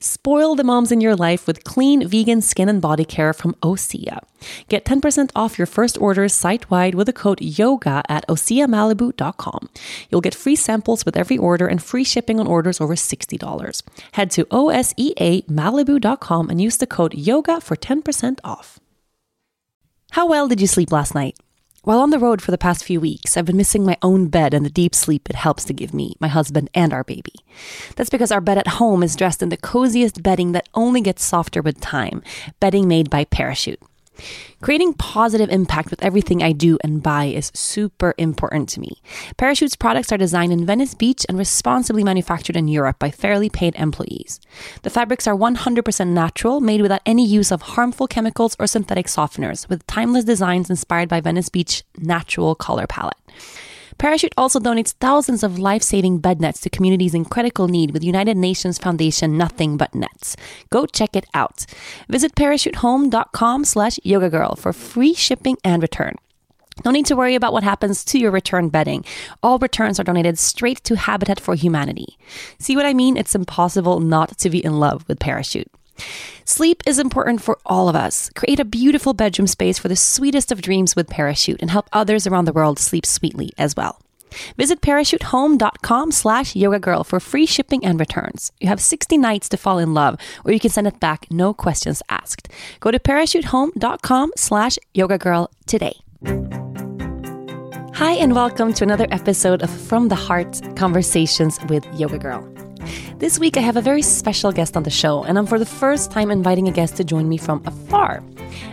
Spoil the moms in your life with clean vegan skin and body care from Osea. Get 10% off your first orders site wide with the code YOGA at OseaMalibu.com. You'll get free samples with every order and free shipping on orders over $60. Head to OSEAMalibu.com and use the code YOGA for 10% off. How well did you sleep last night? While on the road for the past few weeks, I've been missing my own bed and the deep sleep it helps to give me, my husband, and our baby. That's because our bed at home is dressed in the coziest bedding that only gets softer with time, bedding made by Parachute. Creating positive impact with everything I do and buy is super important to me. Parachute's products are designed in Venice Beach and responsibly manufactured in Europe by fairly paid employees. The fabrics are 100% natural, made without any use of harmful chemicals or synthetic softeners, with timeless designs inspired by Venice Beach natural color palette. Parachute also donates thousands of life-saving bed nets to communities in critical need with United Nations Foundation Nothing But Nets. Go check it out. Visit parachutehome.com slash yogagirl for free shipping and return. No need to worry about what happens to your return bedding. All returns are donated straight to Habitat for Humanity. See what I mean? It's impossible not to be in love with Parachute. Sleep is important for all of us. Create a beautiful bedroom space for the sweetest of dreams with Parachute and help others around the world sleep sweetly as well. Visit parachutehome.com slash yoga girl for free shipping and returns. You have 60 nights to fall in love, or you can send it back, no questions asked. Go to parachutehome.com slash yoga girl today. Hi, and welcome to another episode of From the Heart Conversations with Yoga Girl. This week, I have a very special guest on the show, and I'm for the first time inviting a guest to join me from afar.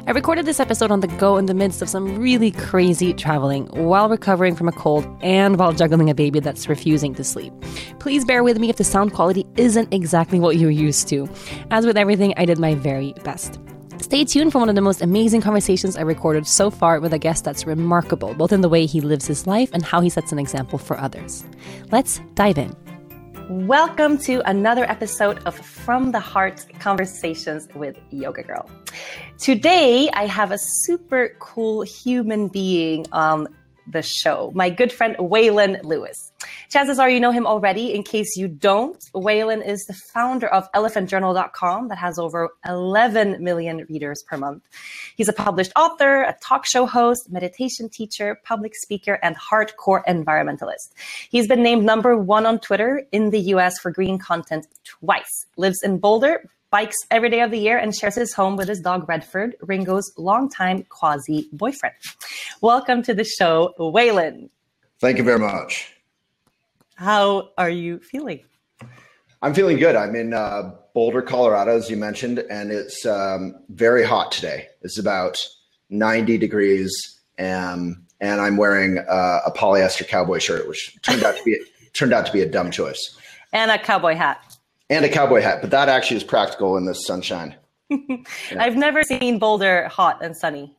I recorded this episode on the go in the midst of some really crazy traveling while recovering from a cold and while juggling a baby that's refusing to sleep. Please bear with me if the sound quality isn't exactly what you're used to. As with everything, I did my very best. Stay tuned for one of the most amazing conversations I recorded so far with a guest that's remarkable, both in the way he lives his life and how he sets an example for others. Let's dive in. Welcome to another episode of From the Heart Conversations with Yoga Girl. Today, I have a super cool human being on the show, my good friend Waylon Lewis. Chances are you know him already. In case you don't, Waylon is the founder of elephantjournal.com that has over 11 million readers per month. He's a published author, a talk show host, meditation teacher, public speaker, and hardcore environmentalist. He's been named number one on Twitter in the US for green content twice, lives in Boulder, bikes every day of the year, and shares his home with his dog Redford, Ringo's longtime quasi boyfriend. Welcome to the show, Waylon. Thank you very much. How are you feeling? I'm feeling good. I'm in uh, Boulder, Colorado, as you mentioned, and it's um, very hot today. It's about 90 degrees, um, and I'm wearing uh, a polyester cowboy shirt, which turned out to be turned out to be a dumb choice. And a cowboy hat. And a cowboy hat, but that actually is practical in this sunshine. yeah. I've never seen Boulder hot and sunny.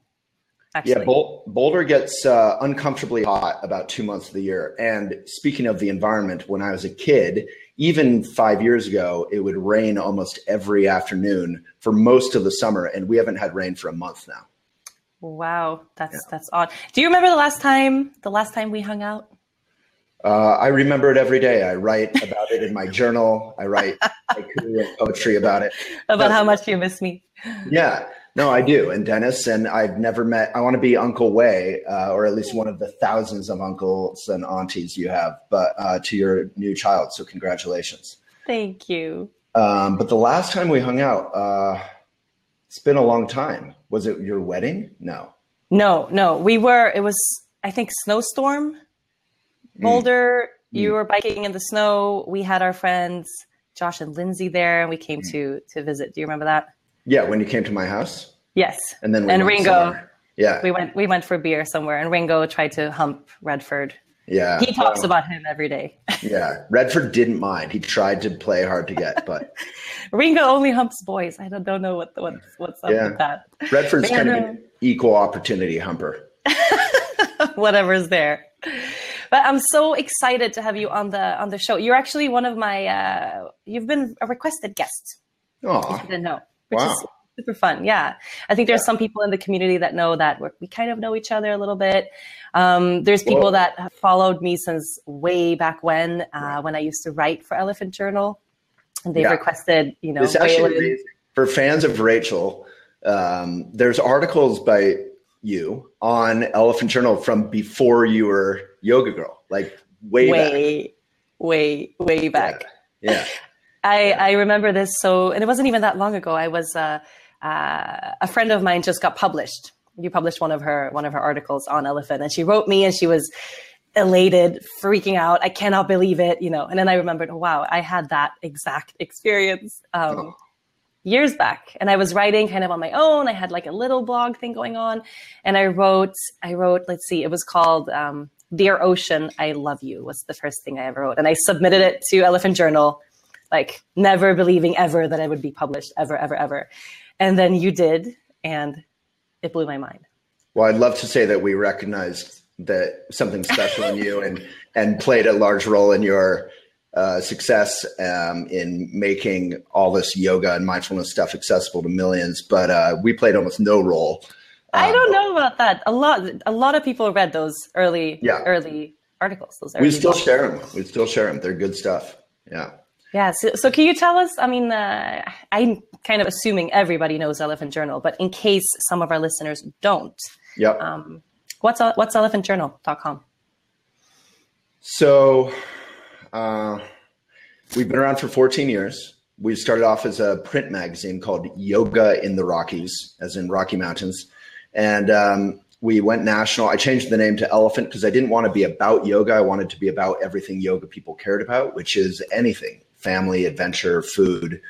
Actually. Yeah, Bol- Boulder gets uh, uncomfortably hot about two months of the year. And speaking of the environment, when I was a kid, even five years ago, it would rain almost every afternoon for most of the summer, and we haven't had rain for a month now. Wow, that's yeah. that's odd. Do you remember the last time the last time we hung out? Uh, I remember it every day. I write about it in my journal. I write poetry about it. About but, how much you miss me. Yeah, No, I do. And Dennis, and I've never met, I want to be Uncle Way, uh, or at least one of the thousands of uncles and aunties you have, but uh, to your new child. So congratulations. Thank you. Um, but the last time we hung out, uh, it's been a long time. Was it your wedding? No. No, no. We were, it was, I think, snowstorm. Boulder, mm. you mm. were biking in the snow. We had our friends, Josh and Lindsay there, and we came mm. to to visit. Do you remember that? Yeah, when you came to my house. Yes. And then and Ringo. Somewhere. Yeah. We went we went for beer somewhere and Ringo tried to hump Redford. Yeah. He talks um, about him every day. yeah. Redford didn't mind. He tried to play hard to get, but Ringo only humps boys. I don't, don't know what what what's up yeah. with that. Redford's kind of an equal opportunity humper. Whatever's there. But I'm so excited to have you on the on the show. You're actually one of my uh, you've been a requested guest. Oh, didn't know which wow. is super fun. Yeah, I think there's yeah. some people in the community that know that we kind of know each other a little bit. Um, there's people Whoa. that have followed me since way back when, uh, when I used to write for Elephant Journal, and they've yeah. requested, you know, for fans of Rachel. Um, there's articles by you on Elephant Journal from before you were Yoga Girl, like way, way, back. way, way back. Yeah. yeah. I, I remember this so, and it wasn't even that long ago. I was uh, uh, a friend of mine just got published. You published one of her one of her articles on elephant, and she wrote me, and she was elated, freaking out. I cannot believe it, you know. And then I remembered, oh, wow, I had that exact experience um, oh. Years back, and I was writing kind of on my own. I had like a little blog thing going on, and I wrote, I wrote, let's see, it was called. Um, Dear Ocean, I love you was the first thing I ever wrote. And I submitted it to Elephant Journal like never believing ever that I would be published ever, ever, ever. And then you did, and it blew my mind. Well, I'd love to say that we recognized that something special in you and and played a large role in your uh, success um, in making all this yoga and mindfulness stuff accessible to millions. But uh, we played almost no role. I don't know about that. A lot, a lot of people read those early, yeah. early articles. Those early we still share them. We still share them. They're good stuff. Yeah. Yeah. So, so can you tell us? I mean, uh, I'm kind of assuming everybody knows Elephant Journal, but in case some of our listeners don't, yep. Um, what's what's elephantjournal.com? So, uh, we've been around for 14 years. We started off as a print magazine called Yoga in the Rockies, as in Rocky Mountains, and um, we went national. I changed the name to Elephant because I didn't want to be about yoga. I wanted to be about everything yoga people cared about, which is anything family, adventure, food,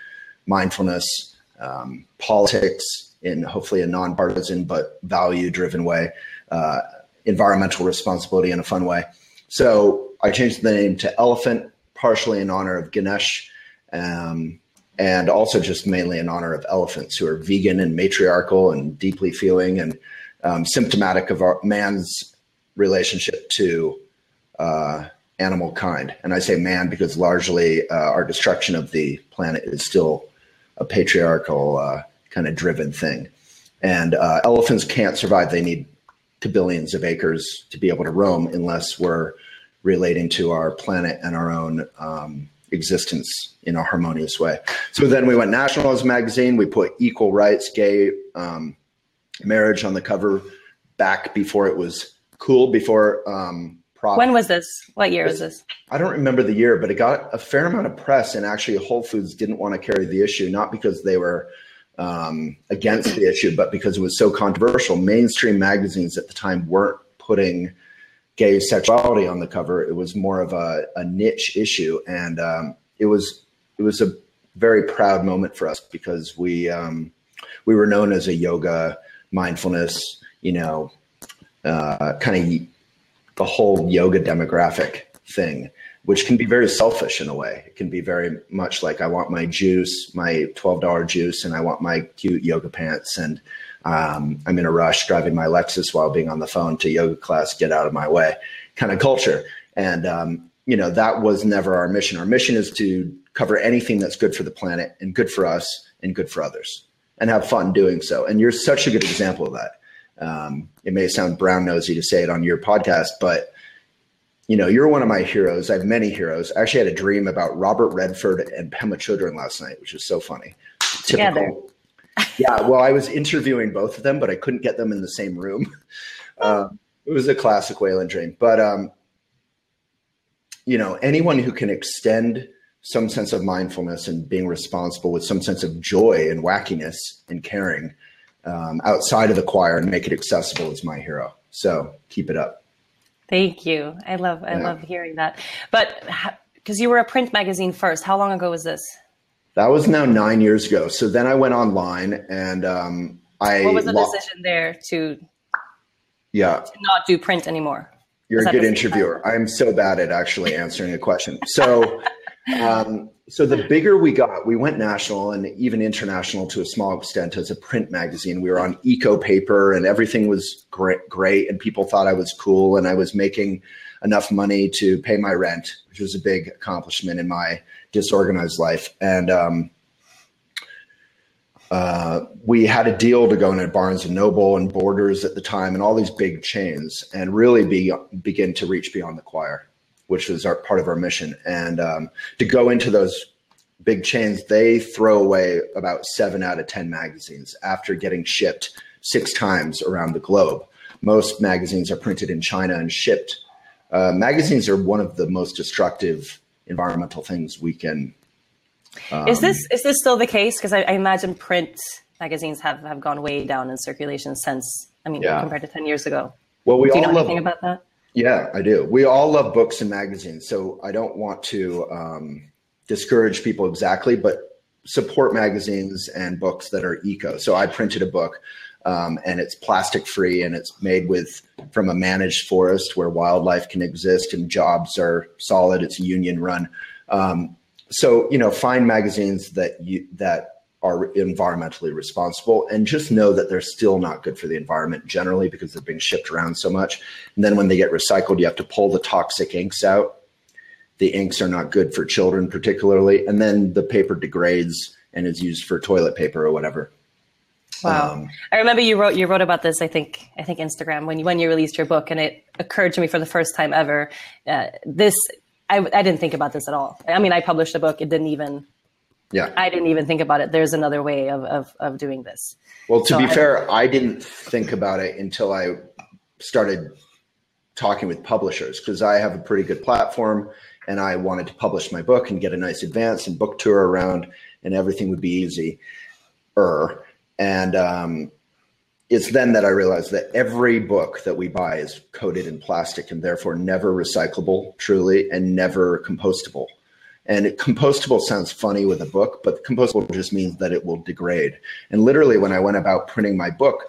mindfulness, um, politics in hopefully a nonpartisan but value driven way, uh, environmental responsibility in a fun way. So I changed the name to Elephant, partially in honor of Ganesh, um, and also just mainly in honor of elephants who are vegan and matriarchal and deeply feeling and um, symptomatic of our man's relationship to uh, animal kind. And I say man because largely uh, our destruction of the planet is still a patriarchal uh, kind of driven thing. And uh, elephants can't survive. They need to billions of acres to be able to roam unless we're relating to our planet and our own um, existence in a harmonious way. So then we went national as a magazine. We put equal rights, gay um, marriage on the cover back before it was cool, before um, when was this? What year was this? I don't remember the year, but it got a fair amount of press. And actually, Whole Foods didn't want to carry the issue, not because they were um, against the issue, but because it was so controversial. Mainstream magazines at the time weren't putting gay sexuality on the cover. It was more of a, a niche issue, and um, it was it was a very proud moment for us because we um, we were known as a yoga mindfulness, you know, uh, kind of the whole yoga demographic thing, which can be very selfish in a way. It can be very much like I want my juice, my twelve dollar juice, and I want my cute yoga pants, and um, I'm in a rush driving my Lexus while being on the phone to yoga class. Get out of my way, kind of culture. And um, you know that was never our mission. Our mission is to cover anything that's good for the planet and good for us and good for others, and have fun doing so. And you're such a good example of that. Um, it may sound brown nosy to say it on your podcast, but you know, you're one of my heroes. I have many heroes. I actually had a dream about Robert Redford and Pema Chodron last night, which is so funny. Together. Typical, yeah, well, I was interviewing both of them, but I couldn't get them in the same room. Uh, it was a classic Waylon dream. But, um, you know, anyone who can extend some sense of mindfulness and being responsible with some sense of joy and wackiness and caring um, outside of the choir and make it accessible is my hero. So keep it up. Thank you. I love I yeah. love hearing that. But because you were a print magazine first, how long ago was this? That was now nine years ago. So then I went online and um, I. What was the decision there to? Yeah. To not do print anymore. You're a good interviewer. I'm so bad at actually answering a question. So, um, so the bigger we got, we went national and even international to a small extent as a print magazine. We were on eco paper and everything was great, great, and people thought I was cool and I was making enough money to pay my rent, which was a big accomplishment in my disorganized life. And um, uh, we had a deal to go into Barnes and Noble and Borders at the time, and all these big chains, and really be begin to reach beyond the choir, which was our part of our mission. And um, to go into those big chains, they throw away about seven out of ten magazines after getting shipped six times around the globe. Most magazines are printed in China and shipped. Uh, magazines are one of the most destructive environmental things we can. Um, is this is this still the case? Because I, I, imagine print magazines have, have gone way down in circulation since. I mean, yeah. compared to ten years ago. Well, we do all you know love, anything about that? Yeah, I do. We all love books and magazines, so I don't want to um, discourage people exactly, but support magazines and books that are eco. So I printed a book um, and it's plastic free and it's made with from a managed forest where wildlife can exist and jobs are solid. It's union run. Um, so you know, find magazines that you that are environmentally responsible and just know that they're still not good for the environment generally because they're being shipped around so much. And then when they get recycled, you have to pull the toxic inks out. The inks are not good for children, particularly. And then the paper degrades and is used for toilet paper or whatever. Wow. Um, I remember you wrote you wrote about this. I think I think Instagram when you when you released your book, and it occurred to me for the first time ever. Uh, this I, I didn't think about this at all. I mean, I published a book. It didn't even. Yeah. I didn't even think about it. There's another way of of, of doing this. Well, to so be I, fair, I didn't think about it until I started talking with publishers because I have a pretty good platform and I wanted to publish my book and get a nice advance and book tour around and everything would be easy. Er, and um, it's then that I realized that every book that we buy is coated in plastic and therefore never recyclable, truly, and never compostable. And compostable sounds funny with a book, but compostable just means that it will degrade. And literally, when I went about printing my book,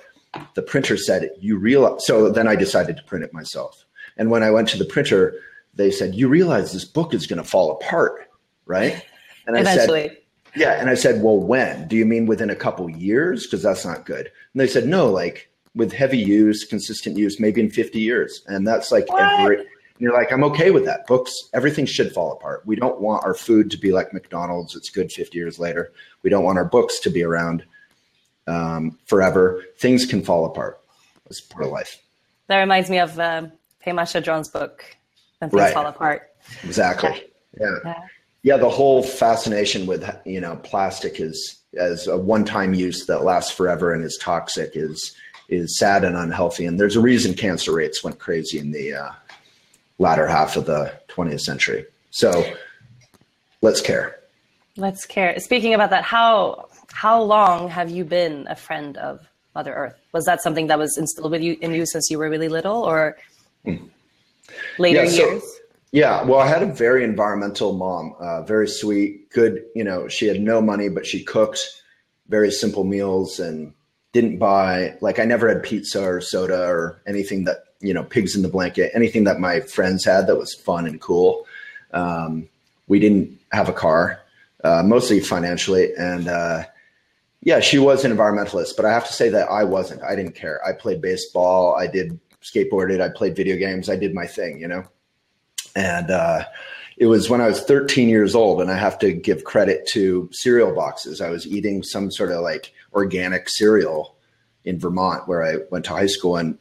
the printer said, You realize. So then I decided to print it myself. And when I went to the printer, they said, You realize this book is going to fall apart, right? And I Eventually. said, yeah. And I said, well, when? Do you mean within a couple years? Because that's not good. And they said, no, like with heavy use, consistent use, maybe in 50 years. And that's like what? every, and you're like, I'm okay with that. Books, everything should fall apart. We don't want our food to be like McDonald's. It's good 50 years later. We don't want our books to be around um, forever. Things can fall apart. It's part of life. That reminds me of um, Pema Chodron's book, When Things right. Fall Apart. Exactly. yeah. yeah yeah, the whole fascination with you know plastic is as a one-time use that lasts forever and is toxic is is sad and unhealthy. And there's a reason cancer rates went crazy in the uh, latter half of the 20th century. So let's care. Let's care. Speaking about that, how how long have you been a friend of Mother Earth? Was that something that was instilled with you in you since you were really little, or mm. later yeah, so, years? Yeah, well, I had a very environmental mom, uh, very sweet, good. You know, she had no money, but she cooked very simple meals and didn't buy like I never had pizza or soda or anything that you know pigs in the blanket, anything that my friends had that was fun and cool. Um, we didn't have a car, uh, mostly financially, and uh, yeah, she was an environmentalist, but I have to say that I wasn't. I didn't care. I played baseball. I did skateboarded. I played video games. I did my thing, you know. And uh, it was when I was 13 years old, and I have to give credit to cereal boxes. I was eating some sort of like organic cereal in Vermont, where I went to high school, and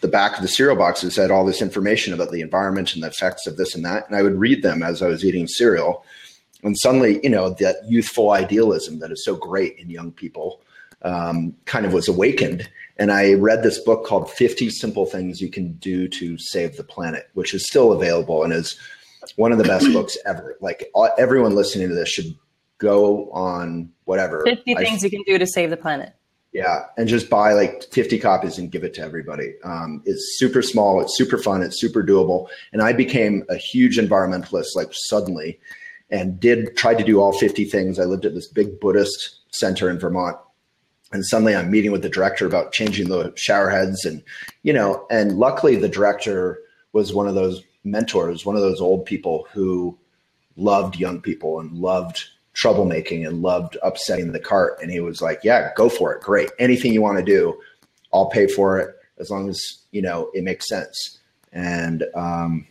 the back of the cereal boxes had all this information about the environment and the effects of this and that. And I would read them as I was eating cereal. And suddenly, you know, that youthful idealism that is so great in young people um, kind of was awakened. And I read this book called 50 Simple Things You Can Do to Save the Planet, which is still available and is one of the best books ever. Like everyone listening to this should go on whatever 50 things I, you can do to save the planet. Yeah, and just buy like 50 copies and give it to everybody. Um, it's super small, it's super fun, it's super doable. And I became a huge environmentalist like suddenly and did try to do all 50 things. I lived at this big Buddhist center in Vermont. And suddenly I'm meeting with the director about changing the shower heads and you know, and luckily the director was one of those mentors, one of those old people who loved young people and loved troublemaking and loved upsetting the cart. And he was like, yeah, go for it. Great. Anything you want to do, I'll pay for it as long as, you know, it makes sense. And, um,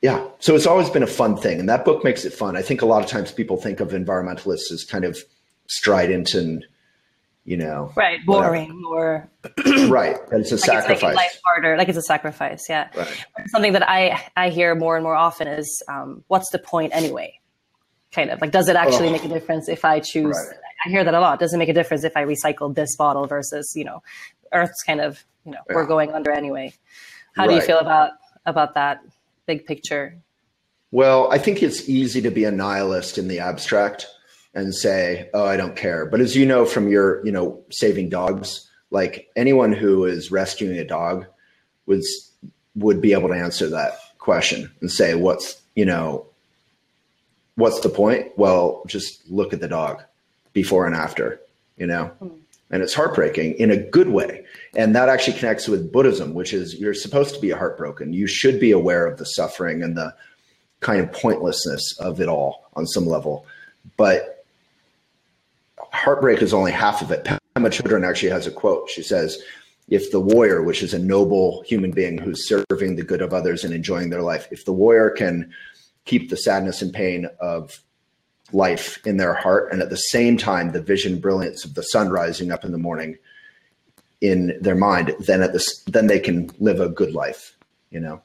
yeah, so it's always been a fun thing. And that book makes it fun. I think a lot of times people think of environmentalists as kind of strident and, you know, right, boring or right. And it's a like sacrifice. It's life harder, like it's a sacrifice. Yeah. Right. Something that I I hear more and more often is, um, what's the point anyway? kind of like does it actually oh. make a difference if i choose right. i hear that a lot does it make a difference if i recycle this bottle versus you know earth's kind of you know yeah. we're going under anyway how right. do you feel about about that big picture well i think it's easy to be a nihilist in the abstract and say oh i don't care but as you know from your you know saving dogs like anyone who is rescuing a dog would would be able to answer that question and say what's you know what's the point? Well, just look at the dog before and after, you know? Mm. And it's heartbreaking in a good way. And that actually connects with Buddhism, which is you're supposed to be heartbroken. You should be aware of the suffering and the kind of pointlessness of it all on some level. But heartbreak is only half of it. Pema Chodron actually has a quote. She says, if the warrior, which is a noble human being who's serving the good of others and enjoying their life, if the warrior can keep the sadness and pain of life in their heart and at the same time the vision brilliance of the sun rising up in the morning in their mind then at this then they can live a good life you know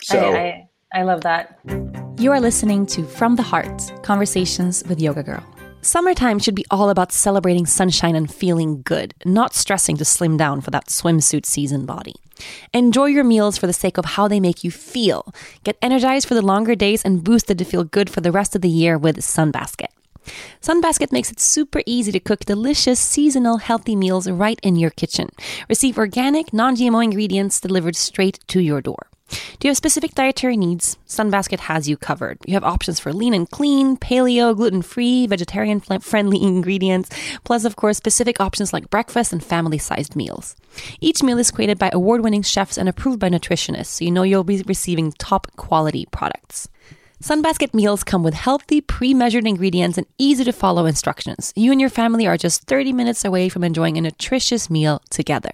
so I, I, I love that you are listening to from the heart conversations with yoga girl Summertime should be all about celebrating sunshine and feeling good, not stressing to slim down for that swimsuit season body. Enjoy your meals for the sake of how they make you feel. Get energized for the longer days and boosted to feel good for the rest of the year with Sunbasket. Sunbasket makes it super easy to cook delicious, seasonal, healthy meals right in your kitchen. Receive organic, non GMO ingredients delivered straight to your door. Do you have specific dietary needs? Sunbasket has you covered. You have options for lean and clean, paleo, gluten free, vegetarian friendly ingredients, plus, of course, specific options like breakfast and family sized meals. Each meal is created by award winning chefs and approved by nutritionists, so you know you'll be receiving top quality products. Sunbasket meals come with healthy, pre measured ingredients and easy to follow instructions. You and your family are just 30 minutes away from enjoying a nutritious meal together.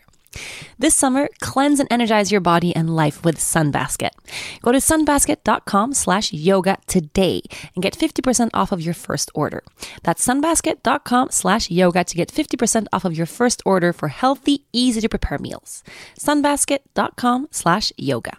This summer, cleanse and energize your body and life with Sunbasket. Go to sunbasket.com slash yoga today and get 50% off of your first order. That's sunbasket.com slash yoga to get 50% off of your first order for healthy, easy to prepare meals. sunbasket.com slash yoga.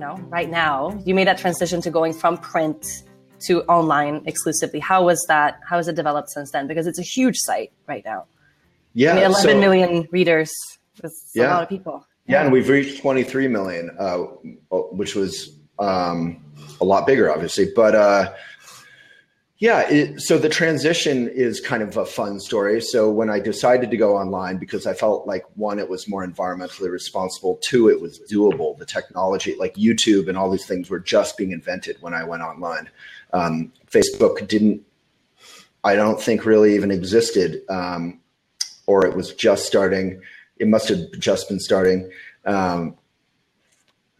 know, right now, you made that transition to going from print to online exclusively. How was that? How has it developed since then? Because it's a huge site right now. Yeah, I mean, eleven so, million readers. That's yeah, a lot of people. Yeah, and we've reached 23 million, uh, which was um, a lot bigger, obviously. But uh, yeah, it, so the transition is kind of a fun story. So when I decided to go online, because I felt like one, it was more environmentally responsible. Two, it was doable. The technology, like YouTube and all these things, were just being invented when I went online. Um, Facebook didn't, I don't think, really even existed, um, or it was just starting. It must have just been starting. Um,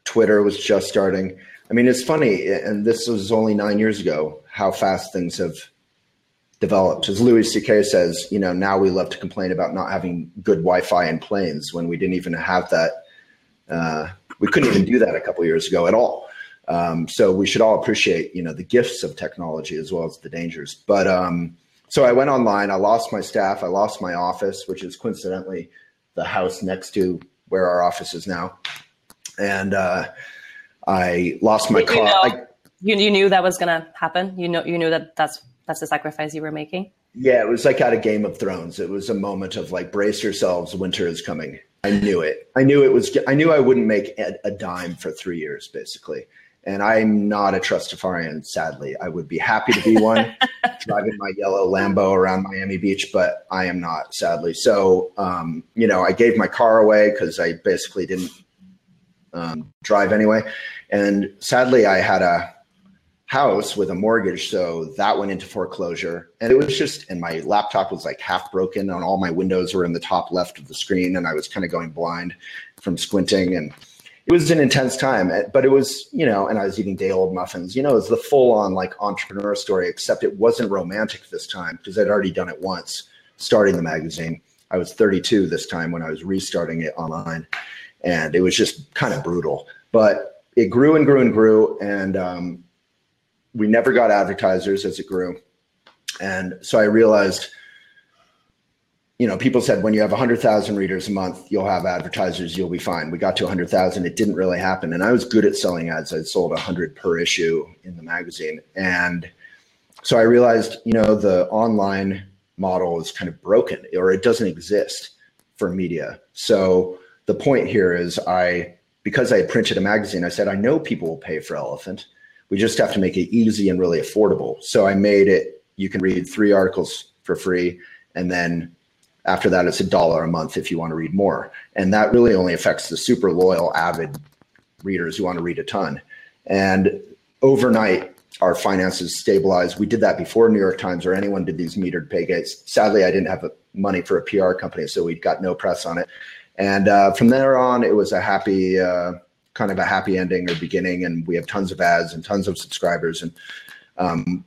Twitter was just starting. I mean, it's funny, and this was only nine years ago, how fast things have developed. As Louis C.K. says, you know, now we love to complain about not having good Wi-Fi in planes when we didn't even have that. Uh, we couldn't even do that a couple years ago at all. Um, so we should all appreciate, you know, the gifts of technology as well as the dangers. But um, so I went online. I lost my staff. I lost my office, which is coincidentally the house next to where our office is now. And uh, I lost my you car. I, you, you knew that was going to happen. You know, you knew that that's that's the sacrifice you were making. Yeah, it was like out of Game of Thrones. It was a moment of like, brace yourselves, winter is coming. I knew it. I knew it was. I knew I wouldn't make a dime for three years, basically. And I'm not a Trustafarian, sadly. I would be happy to be one, driving my yellow Lambo around Miami Beach, but I am not, sadly. So, um, you know, I gave my car away because I basically didn't um, drive anyway. And sadly, I had a house with a mortgage, so that went into foreclosure. And it was just, and my laptop was like half broken, and all my windows were in the top left of the screen, and I was kind of going blind from squinting and it was an intense time, eh, but it was, you know, and I was eating day old muffins. You know, it was the full on like entrepreneur story, except it wasn't romantic this time because I'd already done it once starting the magazine. I was 32 this time when I was restarting it online, and it was just kind of brutal. But it grew and grew and grew, and um, we never got advertisers as it grew. And so I realized you know, people said when you have 100,000 readers a month, you'll have advertisers, you'll be fine. We got to 100,000. It didn't really happen. And I was good at selling ads. I'd sold 100 per issue in the magazine. And so I realized, you know, the online model is kind of broken or it doesn't exist for media. So the point here is I, because I printed a magazine, I said, I know people will pay for Elephant. We just have to make it easy and really affordable. So I made it, you can read three articles for free and then after that, it's a dollar a month if you want to read more. And that really only affects the super loyal, avid readers who want to read a ton. And overnight, our finances stabilized. We did that before New York Times or anyone did these metered pay gates. Sadly, I didn't have money for a PR company, so we got no press on it. And uh, from there on, it was a happy, uh, kind of a happy ending or beginning. And we have tons of ads and tons of subscribers. And um,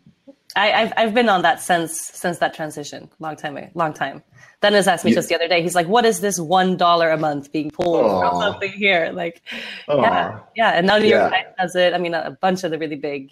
I, have I've been on that since since that transition, long time, long time. Dennis asked me yeah. just the other day. He's like, "What is this one dollar a month being pulled Aww. from something here?" Like, Aww. yeah, yeah. And now New York yeah. Times does it. I mean, a bunch of the really big.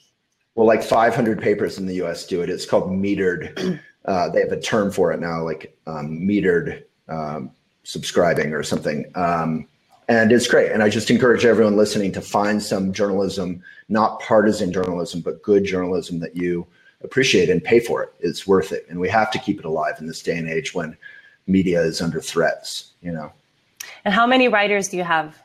Well, like 500 papers in the U.S. do it. It's called metered. Uh, they have a term for it now, like um, metered um, subscribing or something. Um, and it's great. And I just encourage everyone listening to find some journalism, not partisan journalism, but good journalism that you appreciate and pay for it. It's worth it. And we have to keep it alive in this day and age when media is under threats, you know. And how many writers do you have?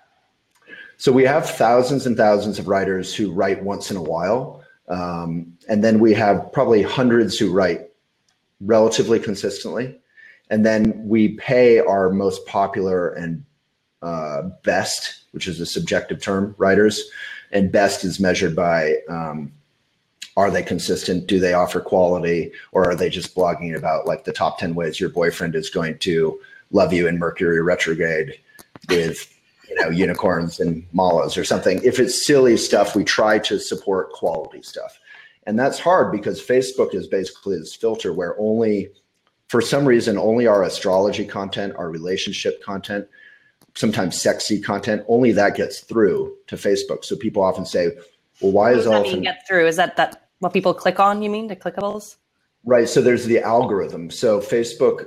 So we have thousands and thousands of writers who write once in a while. Um, and then we have probably hundreds who write relatively consistently. And then we pay our most popular and uh, best, which is a subjective term, writers. And best is measured by um, are they consistent? Do they offer quality? Or are they just blogging about like the top 10 ways your boyfriend is going to love you in Mercury retrograde with, you know, unicorns and malas or something? If it's silly stuff, we try to support quality stuff. And that's hard because Facebook is basically this filter where only for some reason, only our astrology content, our relationship content, sometimes sexy content, only that gets through to Facebook. So people often say, well, why what is all get through? Is that that what people click on? You mean the clickables? Right. So there's the algorithm. So Facebook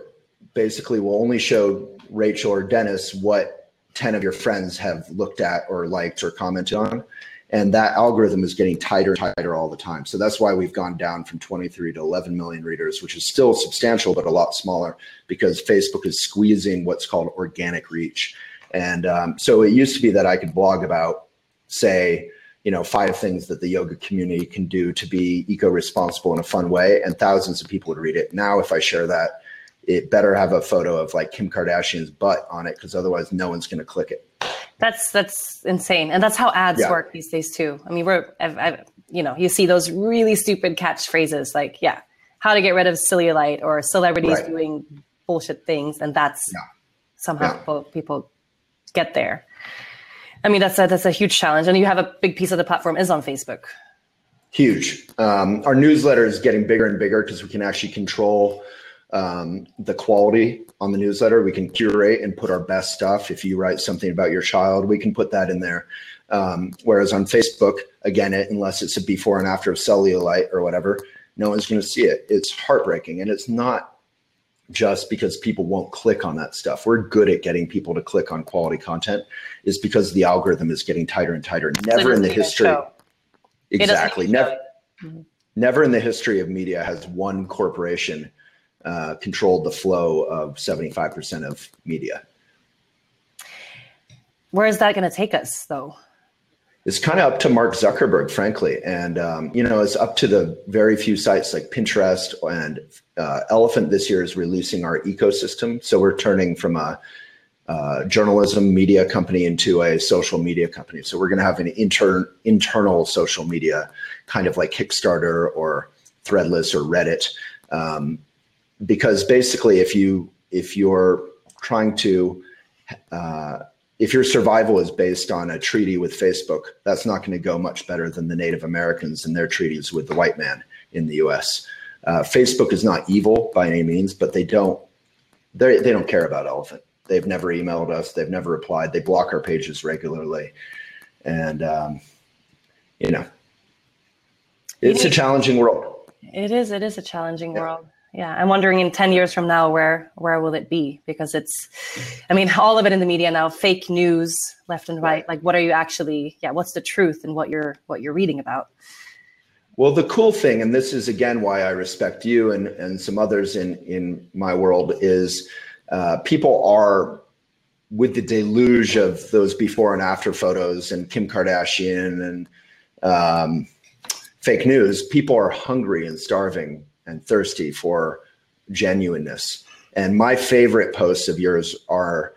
basically will only show Rachel or Dennis what 10 of your friends have looked at or liked or commented on. And that algorithm is getting tighter and tighter all the time. So that's why we've gone down from 23 to 11 million readers, which is still substantial, but a lot smaller because Facebook is squeezing what's called organic reach. And um, so it used to be that I could blog about, say, you know, five things that the yoga community can do to be eco-responsible in a fun way, and thousands of people would read it. Now, if I share that, it better have a photo of like Kim Kardashian's butt on it, because otherwise, no one's going to click it. That's that's insane, and that's how ads yeah. work these days too. I mean, we're I've, I've, you know, you see those really stupid catchphrases like, yeah, how to get rid of cellulite or celebrities right. doing bullshit things, and that's yeah. somehow yeah. People get there. I mean, that's a, that's a huge challenge. And you have a big piece of the platform is on Facebook. Huge. Um, our newsletter is getting bigger and bigger because we can actually control um, the quality on the newsletter. We can curate and put our best stuff. If you write something about your child, we can put that in there. Um, whereas on Facebook, again, it, unless it's a before and after of cellulite or whatever, no one's going to see it. It's heartbreaking. And it's not just because people won't click on that stuff. We're good at getting people to click on quality content is because the algorithm is getting tighter and tighter. Never in the history. Exactly. Never mm-hmm. never in the history of media has one corporation uh, controlled the flow of 75% of media. Where is that going to take us though? It's kind of up to Mark Zuckerberg, frankly. And, um, you know, it's up to the very few sites like Pinterest and uh, Elephant this year is releasing our ecosystem. So we're turning from a uh, journalism media company into a social media company. So we're going to have an intern internal social media, kind of like Kickstarter or Threadless or Reddit, um, because basically, if you if you're trying to uh, if your survival is based on a treaty with Facebook, that's not going to go much better than the Native Americans and their treaties with the white man in the U.S. Uh, Facebook is not evil by any means, but they don't they they don't care about elephant. They've never emailed us. They've never replied. They block our pages regularly, and um, you know, it's a challenging world. It is. It is a challenging yeah. world yeah i'm wondering in 10 years from now where where will it be? Because it's i mean all of it in the media now fake news left and right. Like what are you actually yeah what's the truth and what you're what you're reading about? Well the cool thing and this is again why i respect you and and some others in in my world is uh, people are with the deluge of those before and after photos and kim kardashian and um, fake news. People are hungry and starving and thirsty for genuineness. And my favorite posts of yours are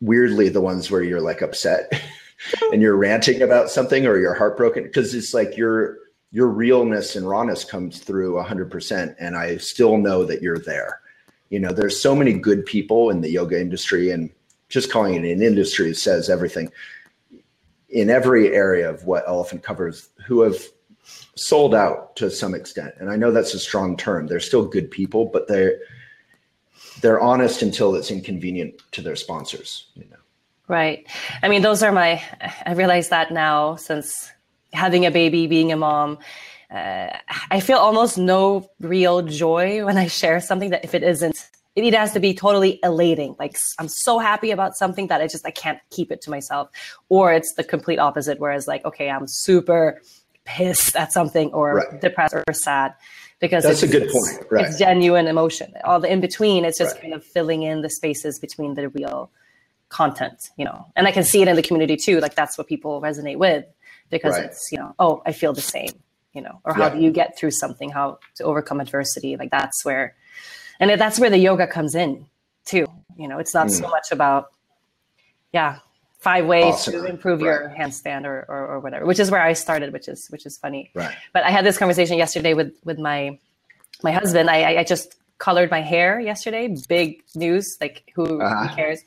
weirdly the ones where you're like upset and you're ranting about something or you're heartbroken because it's like your your realness and rawness comes through 100% and I still know that you're there. You know, there's so many good people in the yoga industry and just calling it an industry says everything in every area of what elephant covers who have sold out to some extent. And I know that's a strong term. They're still good people, but they're they're honest until it's inconvenient to their sponsors, you know. Right. I mean, those are my I realize that now since having a baby, being a mom, uh, I feel almost no real joy when I share something that if it isn't it has to be totally elating. Like I'm so happy about something that I just I can't keep it to myself. Or it's the complete opposite, whereas like, okay, I'm super pissed at something or right. depressed or sad because that's a good point. Right. It's genuine emotion. All the in between, it's just right. kind of filling in the spaces between the real content, you know. And I can see it in the community too. Like that's what people resonate with because right. it's you know, oh, I feel the same, you know. Or how do you get through something? How to overcome adversity? Like that's where, and that's where the yoga comes in too. You know, it's not mm. so much about yeah five ways awesome. to improve right. your handstand or, or, or whatever, which is where I started, which is which is funny. Right. But I had this conversation yesterday with with my my husband. I I just colored my hair yesterday. Big news, like who, uh-huh. who cares?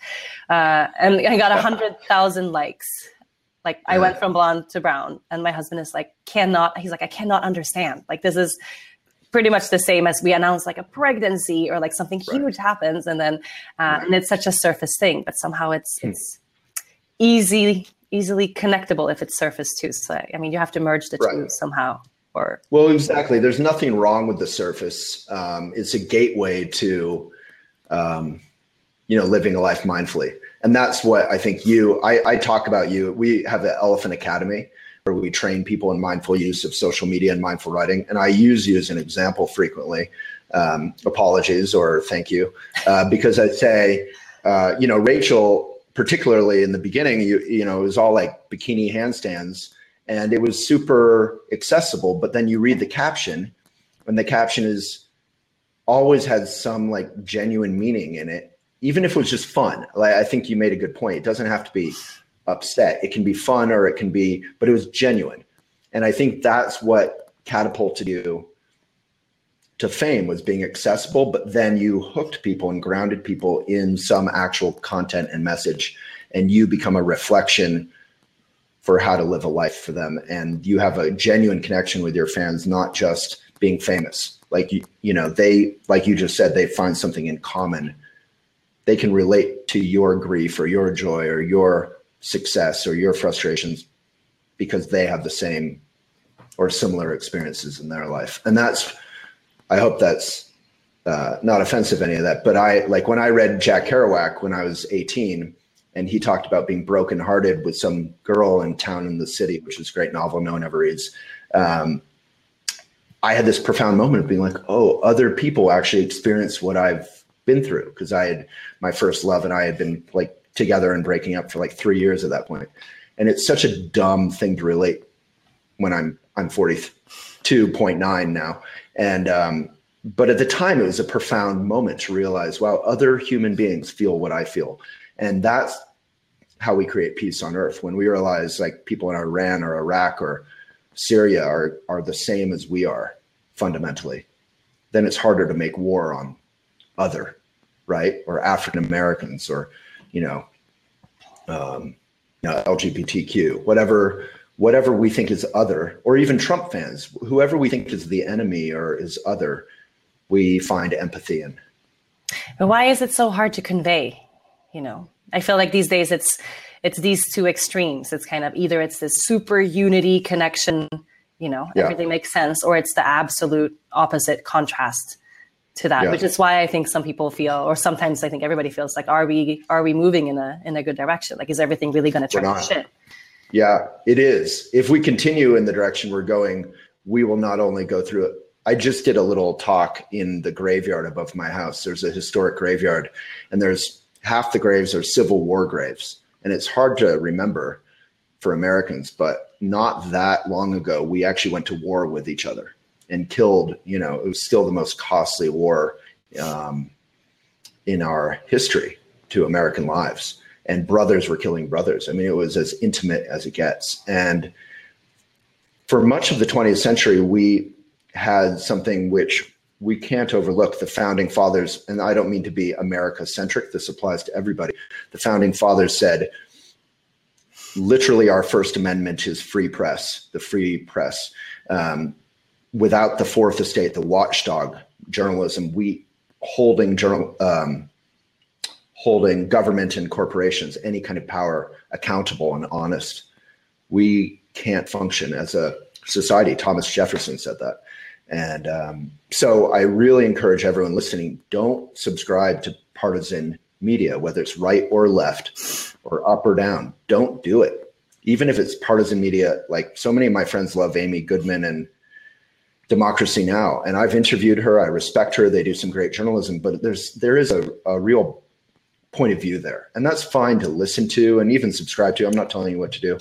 Uh, and I got a hundred thousand likes. Like I went from blonde to brown, and my husband is like, cannot. He's like, I cannot understand. Like this is pretty much the same as we announce like a pregnancy or like something right. huge happens and then uh, right. and it's such a surface thing but somehow it's hmm. it's easy easily connectable if it's surface too so i mean you have to merge the right. two somehow or well exactly there's nothing wrong with the surface um, it's a gateway to um, you know living a life mindfully and that's what i think you I, I talk about you we have the elephant academy where we train people in mindful use of social media and mindful writing. And I use you as an example frequently. Um, apologies or thank you, uh, because I say, uh, you know, Rachel, particularly in the beginning, you you know, it was all like bikini handstands, and it was super accessible. But then you read the caption, and the caption is always has some like genuine meaning in it, even if it was just fun. Like I think you made a good point. It doesn't have to be upset. It can be fun or it can be, but it was genuine. And I think that's what catapulted you to fame was being accessible, but then you hooked people and grounded people in some actual content and message, and you become a reflection for how to live a life for them. And you have a genuine connection with your fans, not just being famous. Like you, you know, they, like you just said, they find something in common. They can relate to your grief or your joy or your success or your frustrations because they have the same or similar experiences in their life. And that's, I hope that's uh, not offensive, any of that. But I, like when I read Jack Kerouac when I was 18, and he talked about being brokenhearted with some girl in town in the city, which is a great novel no one ever reads. Um, I had this profound moment of being like, oh, other people actually experience what I've been through because I had my first love and I had been like together and breaking up for like three years at that point. And it's such a dumb thing to relate when I'm I'm 42.9 now. And um, but at the time it was a profound moment to realize, wow, other human beings feel what I feel. And that's how we create peace on earth. When we realize like people in Iran or Iraq or Syria are are the same as we are fundamentally, then it's harder to make war on other, right? Or African Americans or you know, um, you know, LGBTQ, whatever whatever we think is other, or even Trump fans, whoever we think is the enemy or is other, we find empathy in. But why is it so hard to convey? You know, I feel like these days it's it's these two extremes. It's kind of either it's this super unity connection, you know, yeah. everything makes sense, or it's the absolute opposite contrast to that, yeah. which is why I think some people feel, or sometimes I think everybody feels like, are we are we moving in a in a good direction? Like, is everything really going to turn to shit? Yeah, it is. If we continue in the direction we're going, we will not only go through it. I just did a little talk in the graveyard above my house. There's a historic graveyard, and there's half the graves are Civil War graves, and it's hard to remember for Americans, but not that long ago, we actually went to war with each other and killed, you know, it was still the most costly war um, in our history to American lives. And brothers were killing brothers. I mean, it was as intimate as it gets. And for much of the 20th century, we had something which we can't overlook the founding fathers. And I don't mean to be America centric, this applies to everybody. The founding fathers said, literally, our First Amendment is free press, the free press. Um, without the fourth estate, the watchdog journalism, we holding journal, um, holding government and corporations, any kind of power accountable and honest, we can't function as a society. Thomas Jefferson said that. And um, so I really encourage everyone listening don't subscribe to partisan media, whether it's right or left or up or down. Don't do it. Even if it's partisan media, like so many of my friends love Amy Goodman and Democracy Now! And I've interviewed her. I respect her. They do some great journalism, but there's there is a, a real point of view there. And that's fine to listen to and even subscribe to. I'm not telling you what to do,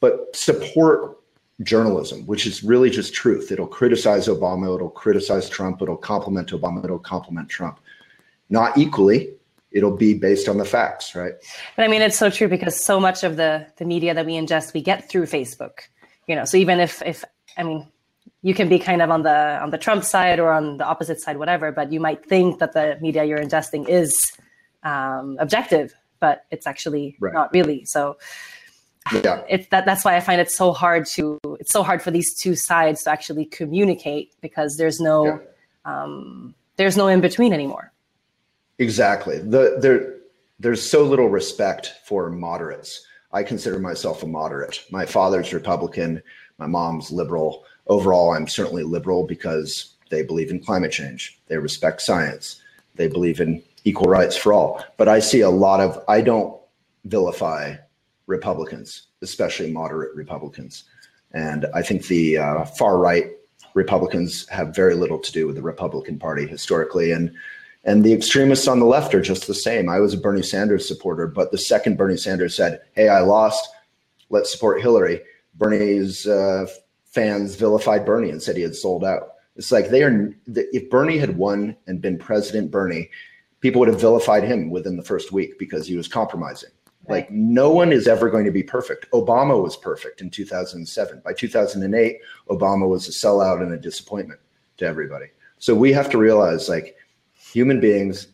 but support journalism, which is really just truth. It'll criticize Obama, it'll criticize Trump, it'll compliment Obama, it'll compliment Trump. Not equally. It'll be based on the facts, right? But I mean, it's so true because so much of the the media that we ingest, we get through Facebook. You know, so even if if I mean, you can be kind of on the on the Trump side or on the opposite side, whatever. But you might think that the media you're ingesting is um, objective, but it's actually right. not really. So yeah. it's that that's why I find it so hard to it's so hard for these two sides to actually communicate because there's no yeah. um, there's no in between anymore. Exactly. The there there's so little respect for moderates. I consider myself a moderate. My father's Republican, my mom's liberal. Overall, I'm certainly liberal because they believe in climate change. They respect science. They believe in equal rights for all. But I see a lot of I don't vilify Republicans, especially moderate Republicans. And I think the uh, far right Republicans have very little to do with the Republican Party historically. And and the extremists on the left are just the same. I was a Bernie Sanders supporter, but the second Bernie Sanders said, "Hey, I lost. Let's support Hillary," Bernie's uh, fans vilified Bernie and said he had sold out. It's like they are. If Bernie had won and been President Bernie, people would have vilified him within the first week because he was compromising. Like no one is ever going to be perfect. Obama was perfect in 2007. By 2008, Obama was a sellout and a disappointment to everybody. So we have to realize like human beings,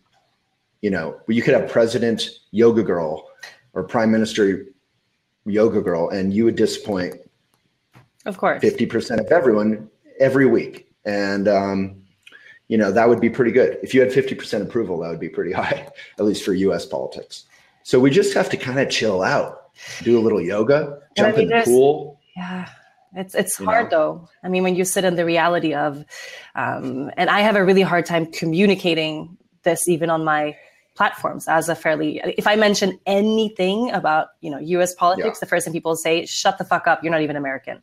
you know, you could have President Yoga Girl or Prime Minister Yoga Girl, and you would disappoint of course 50% of everyone every week. And um, you know, that would be pretty good. If you had 50% approval, that would be pretty high, at least for US politics. So we just have to kind of chill out, do a little yoga, jump I mean, in the pool. Yeah. It's it's you hard know? though. I mean, when you sit in the reality of, um, and I have a really hard time communicating this even on my platforms as a fairly. If I mention anything about you know U.S. politics, yeah. the first thing people say, "Shut the fuck up! You're not even American."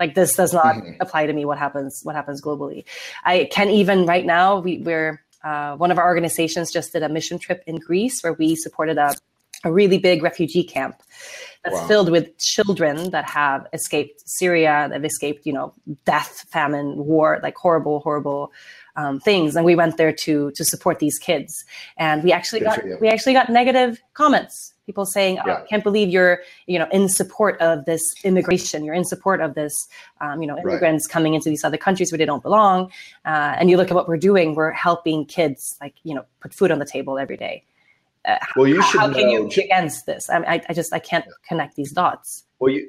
Like this does not mm-hmm. apply to me. What happens? What happens globally? I can even right now. We, we're uh, one of our organizations just did a mission trip in Greece where we supported a, a really big refugee camp that's wow. filled with children that have escaped Syria, that have escaped, you know, death, famine, war, like horrible, horrible um, things. And we went there to to support these kids, and we actually Good got we actually got negative comments. People saying, oh, yeah. "I can't believe you're, you know, in support of this immigration. You're in support of this, um, you know, immigrants right. coming into these other countries where they don't belong." Uh, and you look at what we're doing. We're helping kids, like you know, put food on the table every day. Uh, well, you how, should. How can know, you against this? I, I, I just I can't connect these dots. Well, you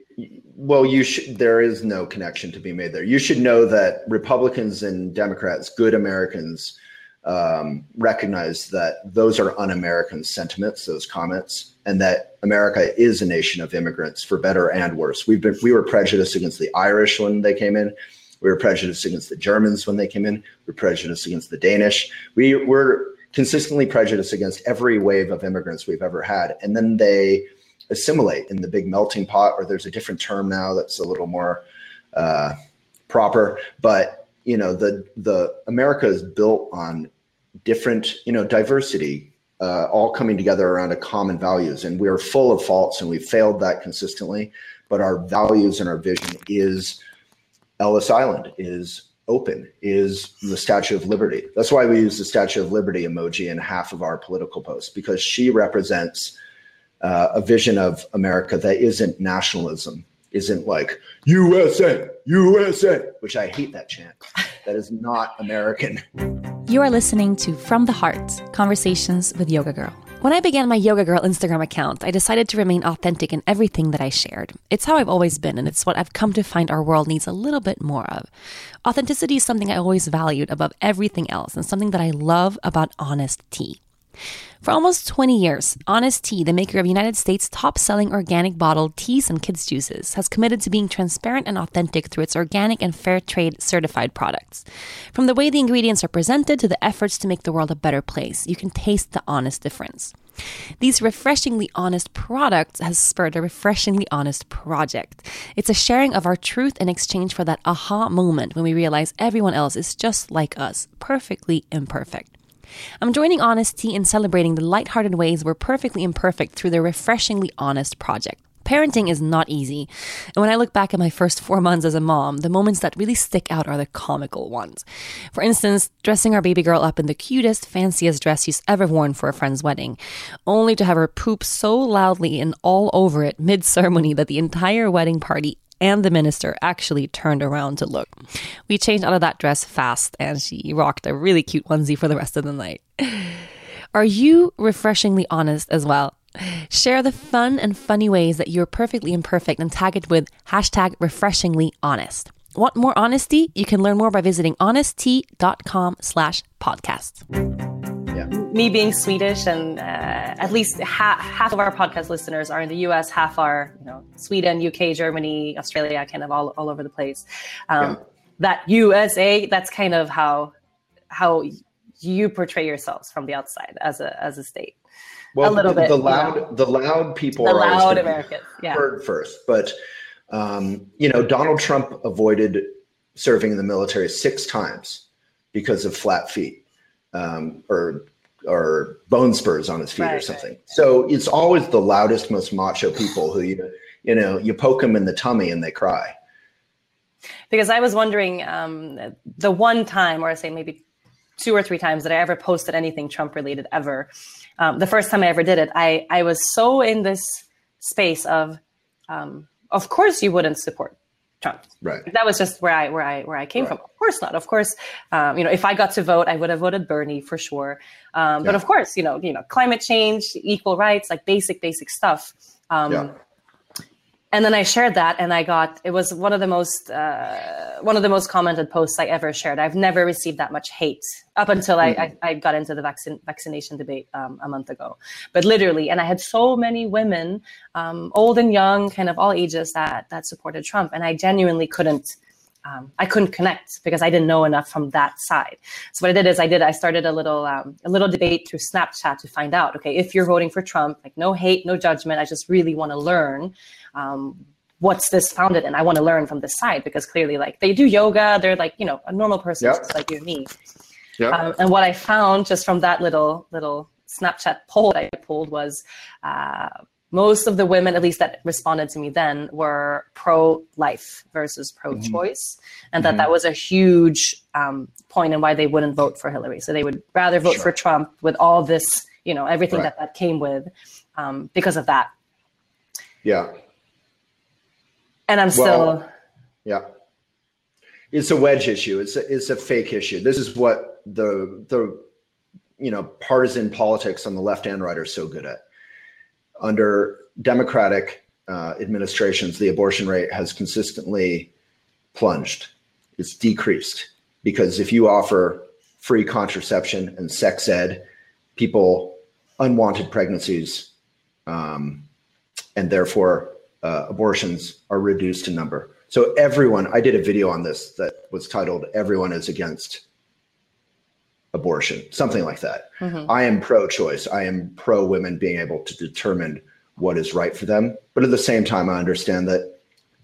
well you should. There is no connection to be made there. You should know that Republicans and Democrats, good Americans, um, recognize that those are un-American sentiments, those comments, and that America is a nation of immigrants, for better and worse. We've been we were prejudiced against the Irish when they came in. We were prejudiced against the Germans when they came in. We were prejudiced against the Danish. We were consistently prejudiced against every wave of immigrants we've ever had. And then they assimilate in the big melting pot, or there's a different term now that's a little more uh, proper. But you know, the the America is built on different, you know, diversity, uh, all coming together around a common values. And we're full of faults, and we've failed that consistently. But our values and our vision is Ellis Island, is open is the Statue of Liberty. That's why we use the Statue of Liberty emoji in half of our political posts because she represents uh, a vision of America that isn't nationalism, isn't like USA, USA, which I hate that chant. That is not American. You are listening to From the Heart Conversations with Yoga Girl. When I began my Yoga Girl Instagram account, I decided to remain authentic in everything that I shared. It's how I've always been, and it's what I've come to find our world needs a little bit more of. Authenticity is something I always valued above everything else, and something that I love about honest tea. For almost 20 years, Honest Tea, the maker of United States' top selling organic bottled teas and kids' juices, has committed to being transparent and authentic through its organic and fair trade certified products. From the way the ingredients are presented to the efforts to make the world a better place, you can taste the honest difference. These refreshingly honest products has spurred a refreshingly honest project. It's a sharing of our truth in exchange for that aha moment when we realize everyone else is just like us, perfectly imperfect. I'm joining Honest Tea in celebrating the lighthearted ways we're perfectly imperfect through their refreshingly honest project. Parenting is not easy. And when I look back at my first four months as a mom, the moments that really stick out are the comical ones. For instance, dressing our baby girl up in the cutest, fanciest dress she's ever worn for a friend's wedding, only to have her poop so loudly and all over it mid ceremony that the entire wedding party and the minister actually turned around to look. We changed out of that dress fast, and she rocked a really cute onesie for the rest of the night. Are you refreshingly honest as well? Share the fun and funny ways that you're perfectly imperfect and tag it with hashtag refreshingly honest. Want more honesty? You can learn more by visiting honesttea.com slash podcast. Me being Swedish and uh, at least ha- half of our podcast listeners are in the US, half are, you know, Sweden, UK, Germany, Australia, kind of all, all over the place. Um, yeah. That USA, that's kind of how how you portray yourselves from the outside as a as a state. Well, a little the, bit. The loud, you know? the loud people the loud Americans, yeah. heard first. But um, you know, Donald Trump avoided serving in the military six times because of flat feet um, or or bone spurs on his feet right, or something. Right. So it's always the loudest, most macho people who you you know you poke them in the tummy and they cry. Because I was wondering, um, the one time, or I say maybe two or three times that I ever posted anything Trump related ever. Um, the first time I ever did it, I I was so in this space of, um, of course you wouldn't support Trump. Right. That was just where I where I where I came right. from. Of course not. Of course, um, you know, if I got to vote, I would have voted Bernie for sure. Um, yeah. But of course, you know, you know, climate change, equal rights, like basic basic stuff. Um, yeah and then I shared that, and I got it was one of the most uh, one of the most commented posts I ever shared. I've never received that much hate up until mm-hmm. I, I, I, got into the vaccine vaccination debate um, a month ago. But literally, and I had so many women, um, old and young, kind of all ages that that supported Trump, and I genuinely couldn't. Um, I couldn't connect because I didn't know enough from that side. So what I did is I did I started a little um, a little debate through Snapchat to find out. Okay, if you're voting for Trump, like no hate, no judgment. I just really want to learn um, what's this founded in? I want to learn from this side because clearly, like they do yoga, they're like you know a normal person yep. just like you and me. Yep. Um, and what I found just from that little little Snapchat poll that I pulled was uh, most of the women, at least that responded to me then, were pro-life versus pro-choice, mm-hmm. and that mm-hmm. that was a huge um, point in why they wouldn't vote for Hillary. So they would rather vote sure. for Trump with all this, you know, everything right. that that came with, um, because of that. Yeah and I'm well, still. Yeah, it's a wedge issue. It's a, it's a fake issue. This is what the the you know partisan politics on the left and right are so good at. Under Democratic uh, administrations, the abortion rate has consistently plunged. It's decreased because if you offer free contraception and sex ed, people unwanted pregnancies, um, and therefore uh, abortions are reduced in number. So everyone, I did a video on this that was titled "Everyone is Against Abortion," something like that. Mm-hmm. I am pro-choice. I am pro women being able to determine what is right for them, but at the same time, I understand that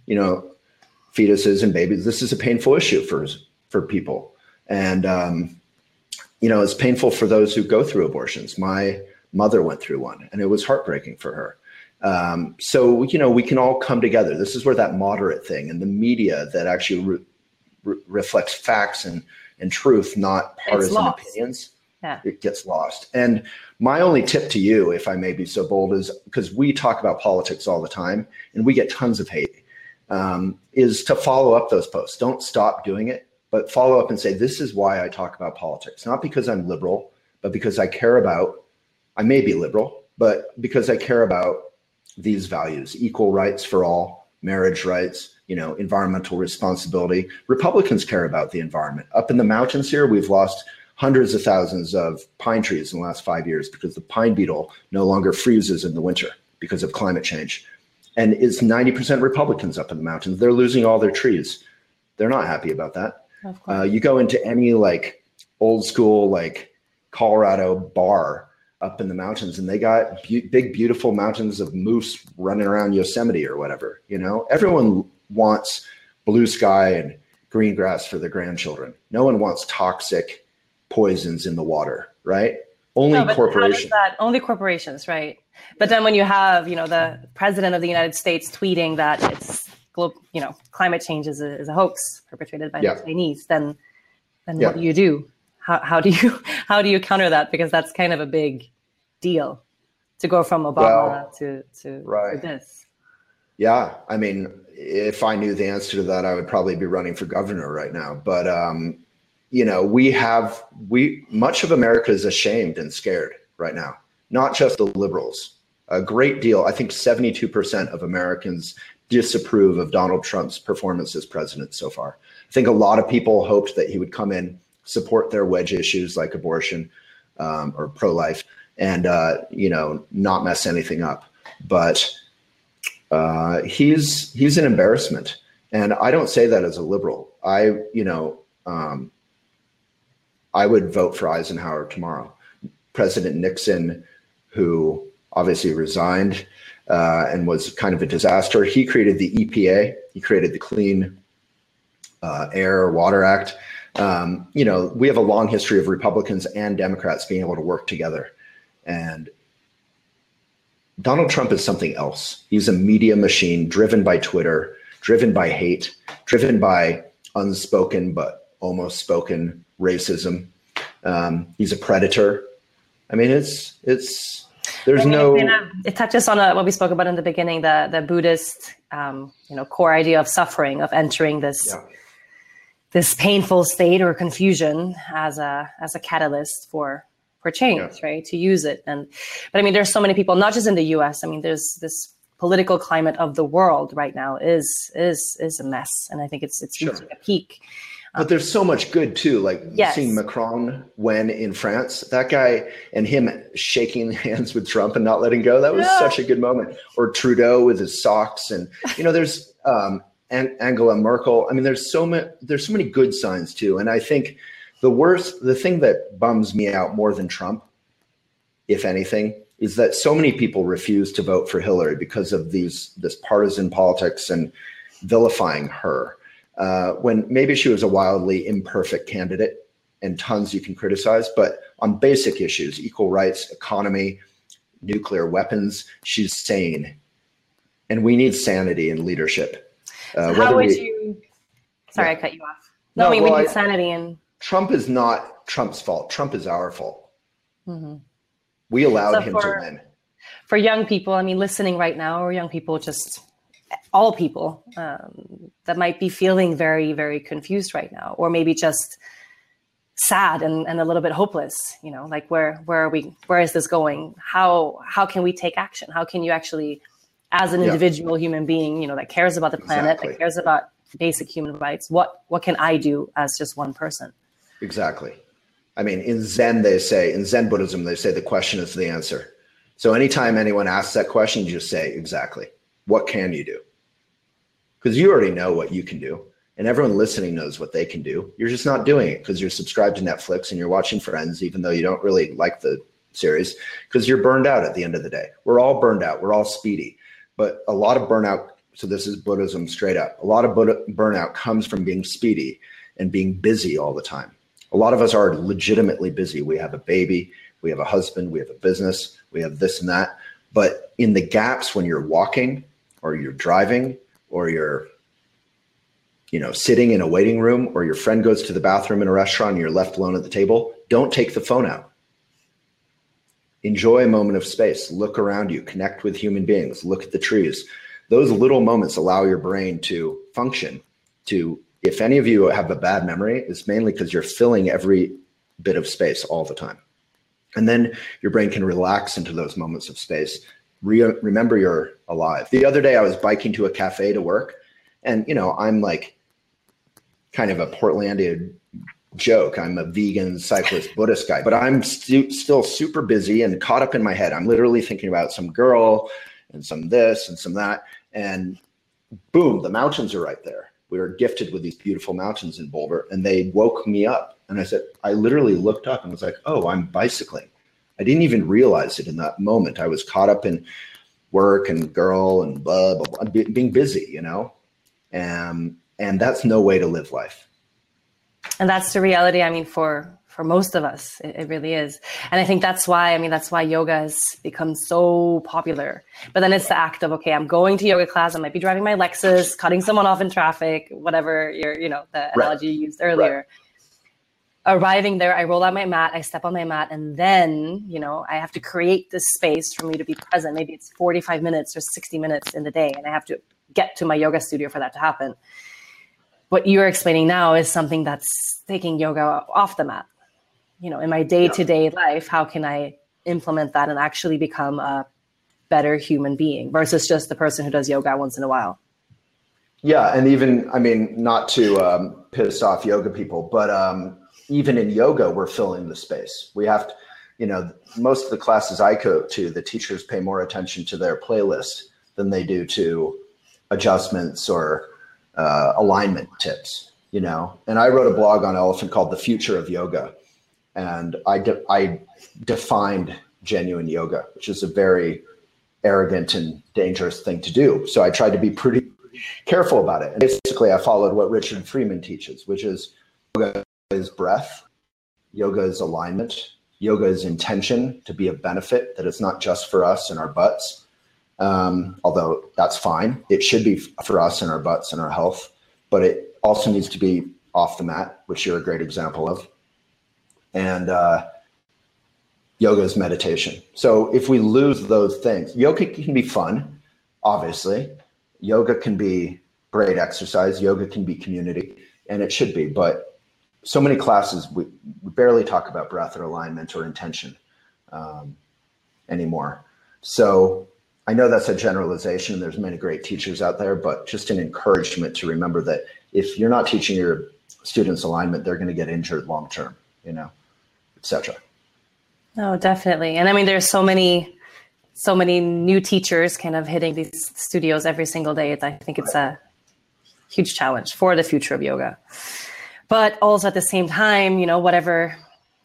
you know fetuses and babies. This is a painful issue for for people, and um, you know it's painful for those who go through abortions. My mother went through one, and it was heartbreaking for her. Um, so you know we can all come together. This is where that moderate thing and the media that actually re- re- reflects facts and and truth, not partisan opinions. Yeah. It gets lost. And my only tip to you, if I may be so bold, is because we talk about politics all the time and we get tons of hate, um, is to follow up those posts. Don't stop doing it, but follow up and say, This is why I talk about politics. Not because I'm liberal, but because I care about, I may be liberal, but because I care about these values equal rights for all marriage rights you know environmental responsibility. Republicans care about the environment. Up in the mountains here we've lost hundreds of thousands of pine trees in the last five years because the pine beetle no longer freezes in the winter because of climate change. And it's 90% republicans up in the mountains. They're losing all their trees. They're not happy about that. Uh, you go into any like old school like colorado bar up in the mountains and they got be- big beautiful mountains of moose running around yosemite or whatever you know? Everyone wants blue sky and green grass for their grandchildren. No one wants toxic poisons in the water right? Only no, corporations. that only corporations right? But then when you have you know the president of the united states tweeting that it's global you know climate change is a, is a hoax perpetrated by yeah. the chinese then then yeah. what do you do how, how do you how do you counter that because that's kind of a big deal to go from Obama well, to to, right. to this. Yeah, I mean, if I knew the answer to that, I would probably be running for governor right now. But um, you know, we have we much of America is ashamed and scared right now. Not just the liberals. a great deal. I think 72% of Americans disapprove of Donald Trump's performance as president so far. I think a lot of people hoped that he would come in, support their wedge issues like abortion um, or pro life, and, uh, you know, not mess anything up. But uh, he's he's an embarrassment, and I don't say that as a liberal. I you know um, I would vote for Eisenhower tomorrow. President Nixon, who obviously resigned uh, and was kind of a disaster, he created the EPA. He created the Clean uh, Air Water Act. Um, you know, we have a long history of Republicans and Democrats being able to work together, and Donald Trump is something else. He's a media machine driven by Twitter, driven by hate, driven by unspoken but almost spoken racism. Um, he's a predator. I mean, it's it's there's no. It touches on a, what we spoke about in the beginning, the the Buddhist, um, you know, core idea of suffering, of entering this yeah. This painful state or confusion as a as a catalyst for for change, yeah. right? To use it. And but I mean, there's so many people, not just in the U.S. I mean, there's this political climate of the world right now is is is a mess, and I think it's it's sure. reaching a peak. But there's so much good too, like yes. seeing Macron when in France, that guy and him shaking hands with Trump and not letting go. That was yeah. such a good moment. Or Trudeau with his socks, and you know, there's um, Angela Merkel. I mean, there's so many there's so many good signs too, and I think the worst, the thing that bums me out more than Trump, if anything, is that so many people refuse to vote for Hillary because of these this partisan politics and vilifying her. Uh, when maybe she was a wildly imperfect candidate and tons you can criticize, but on basic issues, equal rights, economy, nuclear weapons, she's sane. And we need sanity in leadership. Uh, so how would we, you? Sorry, yeah. I cut you off. No, no I mean well, we need I, sanity and Trump is not Trump's fault. Trump is our fault. Mm-hmm. We allowed so him for, to win. For young people, I mean, listening right now, or young people, just all people um, that might be feeling very, very confused right now, or maybe just sad and, and a little bit hopeless you know like where where are we where is this going how how can we take action how can you actually as an individual human being you know that cares about the planet exactly. that cares about basic human rights what what can i do as just one person Exactly. I mean, in Zen, they say, in Zen Buddhism, they say the question is the answer. So anytime anyone asks that question, you just say, exactly. What can you do? Because you already know what you can do. And everyone listening knows what they can do. You're just not doing it because you're subscribed to Netflix and you're watching Friends, even though you don't really like the series, because you're burned out at the end of the day. We're all burned out. We're all speedy. But a lot of burnout, so this is Buddhism straight up, a lot of burnout comes from being speedy and being busy all the time a lot of us are legitimately busy. We have a baby, we have a husband, we have a business, we have this and that. But in the gaps when you're walking or you're driving or you're you know sitting in a waiting room or your friend goes to the bathroom in a restaurant and you're left alone at the table, don't take the phone out. Enjoy a moment of space. Look around you, connect with human beings, look at the trees. Those little moments allow your brain to function, to if any of you have a bad memory, it's mainly because you're filling every bit of space all the time. And then your brain can relax into those moments of space. Re- remember you're alive. The other day I was biking to a cafe to work, and you know, I'm like kind of a Portlandia joke. I'm a vegan cyclist Buddhist guy, but I'm stu- still super busy and caught up in my head. I'm literally thinking about some girl and some this and some that. And boom, the mountains are right there we were gifted with these beautiful mountains in Boulder, and they woke me up. And I said, I literally looked up and was like, oh, I'm bicycling. I didn't even realize it in that moment. I was caught up in work and girl and blah, blah, blah being busy, you know? And, and that's no way to live life. And that's the reality. I mean, for for most of us it, it, really is and i think that's why i mean that's why yoga has become so popular but then it's the act of okay i'm going to yoga class i might be driving my lexus cutting someone off in traffic whatever your you know the right. analogy you used earlier right. arriving there i roll out my mat i step on my mat and then you know i have to create this space for me to be present maybe it's 45 minutes or 60 minutes in the day and i have to get to my yoga studio for that to happen what you're explaining now is something that's taking yoga off the mat you know in my day-to-day life how can i implement that and actually become a better human being versus just the person who does yoga once in a while. Yeah, and even I mean, not to um, piss off yoga people, but um, even in yoga, we're filling the space. We have to, you know, most of the classes I go to, the teachers pay more attention to their playlist than they do to adjustments or uh, alignment tips. You know, and I wrote a blog on Elephant called "The Future of Yoga," and I de- I defined genuine yoga, which is a very arrogant and dangerous thing to do. So I tried to be pretty careful about it. And basically, I followed what Richard Freeman teaches, which is yoga is breath, yoga is alignment, yoga is intention to be a benefit, that it's not just for us and our butts. Um, although that's fine. It should be for us and our butts and our health, but it also needs to be off the mat, which you're a great example of. And uh, yoga is meditation. So if we lose those things, yoga can be fun, obviously, yoga can be great exercise yoga can be community and it should be but so many classes we, we barely talk about breath or alignment or intention um, anymore so i know that's a generalization there's many great teachers out there but just an encouragement to remember that if you're not teaching your students alignment they're going to get injured long term you know etc no definitely and i mean there's so many so many new teachers kind of hitting these studios every single day. I think it's a huge challenge for the future of yoga. But also at the same time, you know, whatever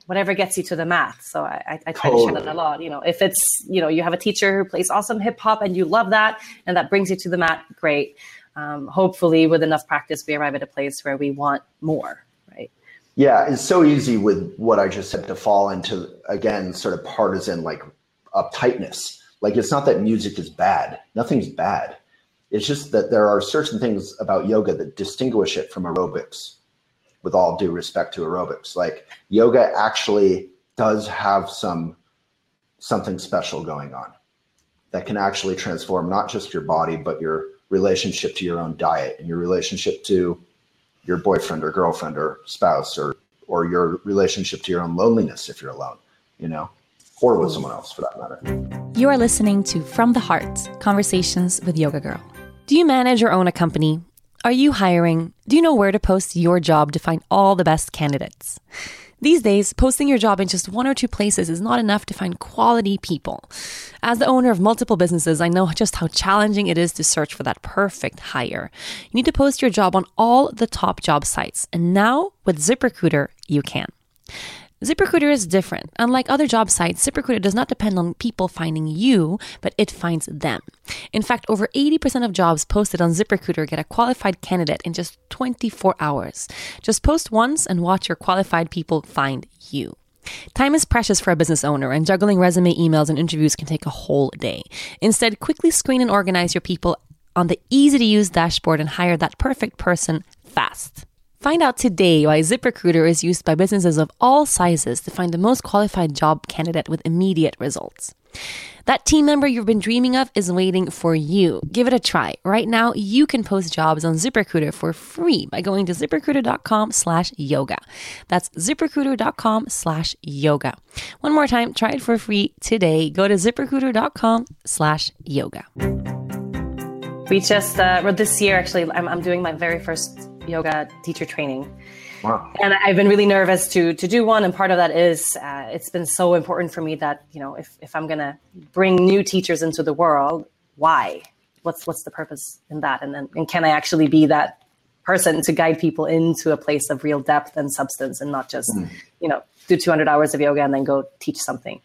whatever gets you to the math. So I, I try totally. to share that a lot. You know, if it's, you know, you have a teacher who plays awesome hip hop and you love that and that brings you to the mat, great. Um, hopefully with enough practice, we arrive at a place where we want more, right? Yeah, it's so easy with what I just said to fall into, again, sort of partisan like uptightness like it's not that music is bad. Nothing's bad. It's just that there are certain things about yoga that distinguish it from aerobics, with all due respect to aerobics. Like yoga actually does have some something special going on that can actually transform not just your body, but your relationship to your own diet and your relationship to your boyfriend or girlfriend or spouse or or your relationship to your own loneliness if you're alone, you know or with someone else for that matter. You are listening to From the Heart Conversations with Yoga Girl. Do you manage or own a company? Are you hiring? Do you know where to post your job to find all the best candidates? These days, posting your job in just one or two places is not enough to find quality people. As the owner of multiple businesses, I know just how challenging it is to search for that perfect hire. You need to post your job on all the top job sites, and now with ZipRecruiter, you can. ZipRecruiter is different. Unlike other job sites, ZipRecruiter does not depend on people finding you, but it finds them. In fact, over 80% of jobs posted on ZipRecruiter get a qualified candidate in just 24 hours. Just post once and watch your qualified people find you. Time is precious for a business owner, and juggling resume emails and interviews can take a whole day. Instead, quickly screen and organize your people on the easy to use dashboard and hire that perfect person fast. Find out today why ZipRecruiter is used by businesses of all sizes to find the most qualified job candidate with immediate results. That team member you've been dreaming of is waiting for you. Give it a try. Right now, you can post jobs on ZipRecruiter for free by going to ziprecruiter.com slash yoga. That's ziprecruiter.com slash yoga. One more time, try it for free today. Go to ziprecruiter.com slash yoga. We just, uh, well, this year actually, I'm, I'm doing my very first yoga teacher training. Wow. And I've been really nervous to to do one, and part of that is uh, it's been so important for me that you know if if I'm gonna bring new teachers into the world, why? What's what's the purpose in that? And then and can I actually be that person to guide people into a place of real depth and substance, and not just mm. you know do 200 hours of yoga and then go teach something.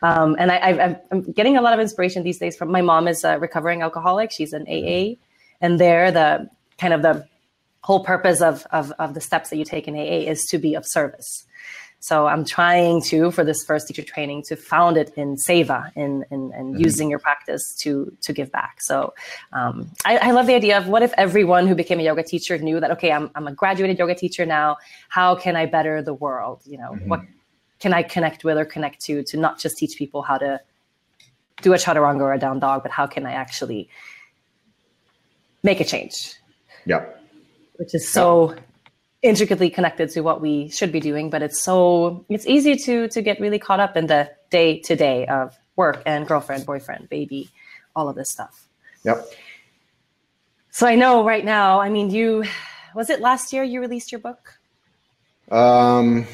Um, and I, am getting a lot of inspiration these days from my mom is a recovering alcoholic. She's an AA, and there the kind of the whole purpose of, of, of the steps that you take in AA is to be of service. So I'm trying to, for this first teacher training, to found it in seva, in, in, in mm-hmm. using your practice to to give back. So um, I, I, love the idea of what if everyone who became a yoga teacher knew that okay, I'm, I'm a graduated yoga teacher now. How can I better the world? You know, mm-hmm. what can I connect with or connect to to not just teach people how to do a chaturanga or a down dog, but how can I actually make a change? Yeah which is so intricately connected to what we should be doing. But it's so it's easy to to get really caught up in the day to day of work and girlfriend, boyfriend, baby, all of this stuff. Yep. So I know right now, I mean, you, was it last year you released your book? Um,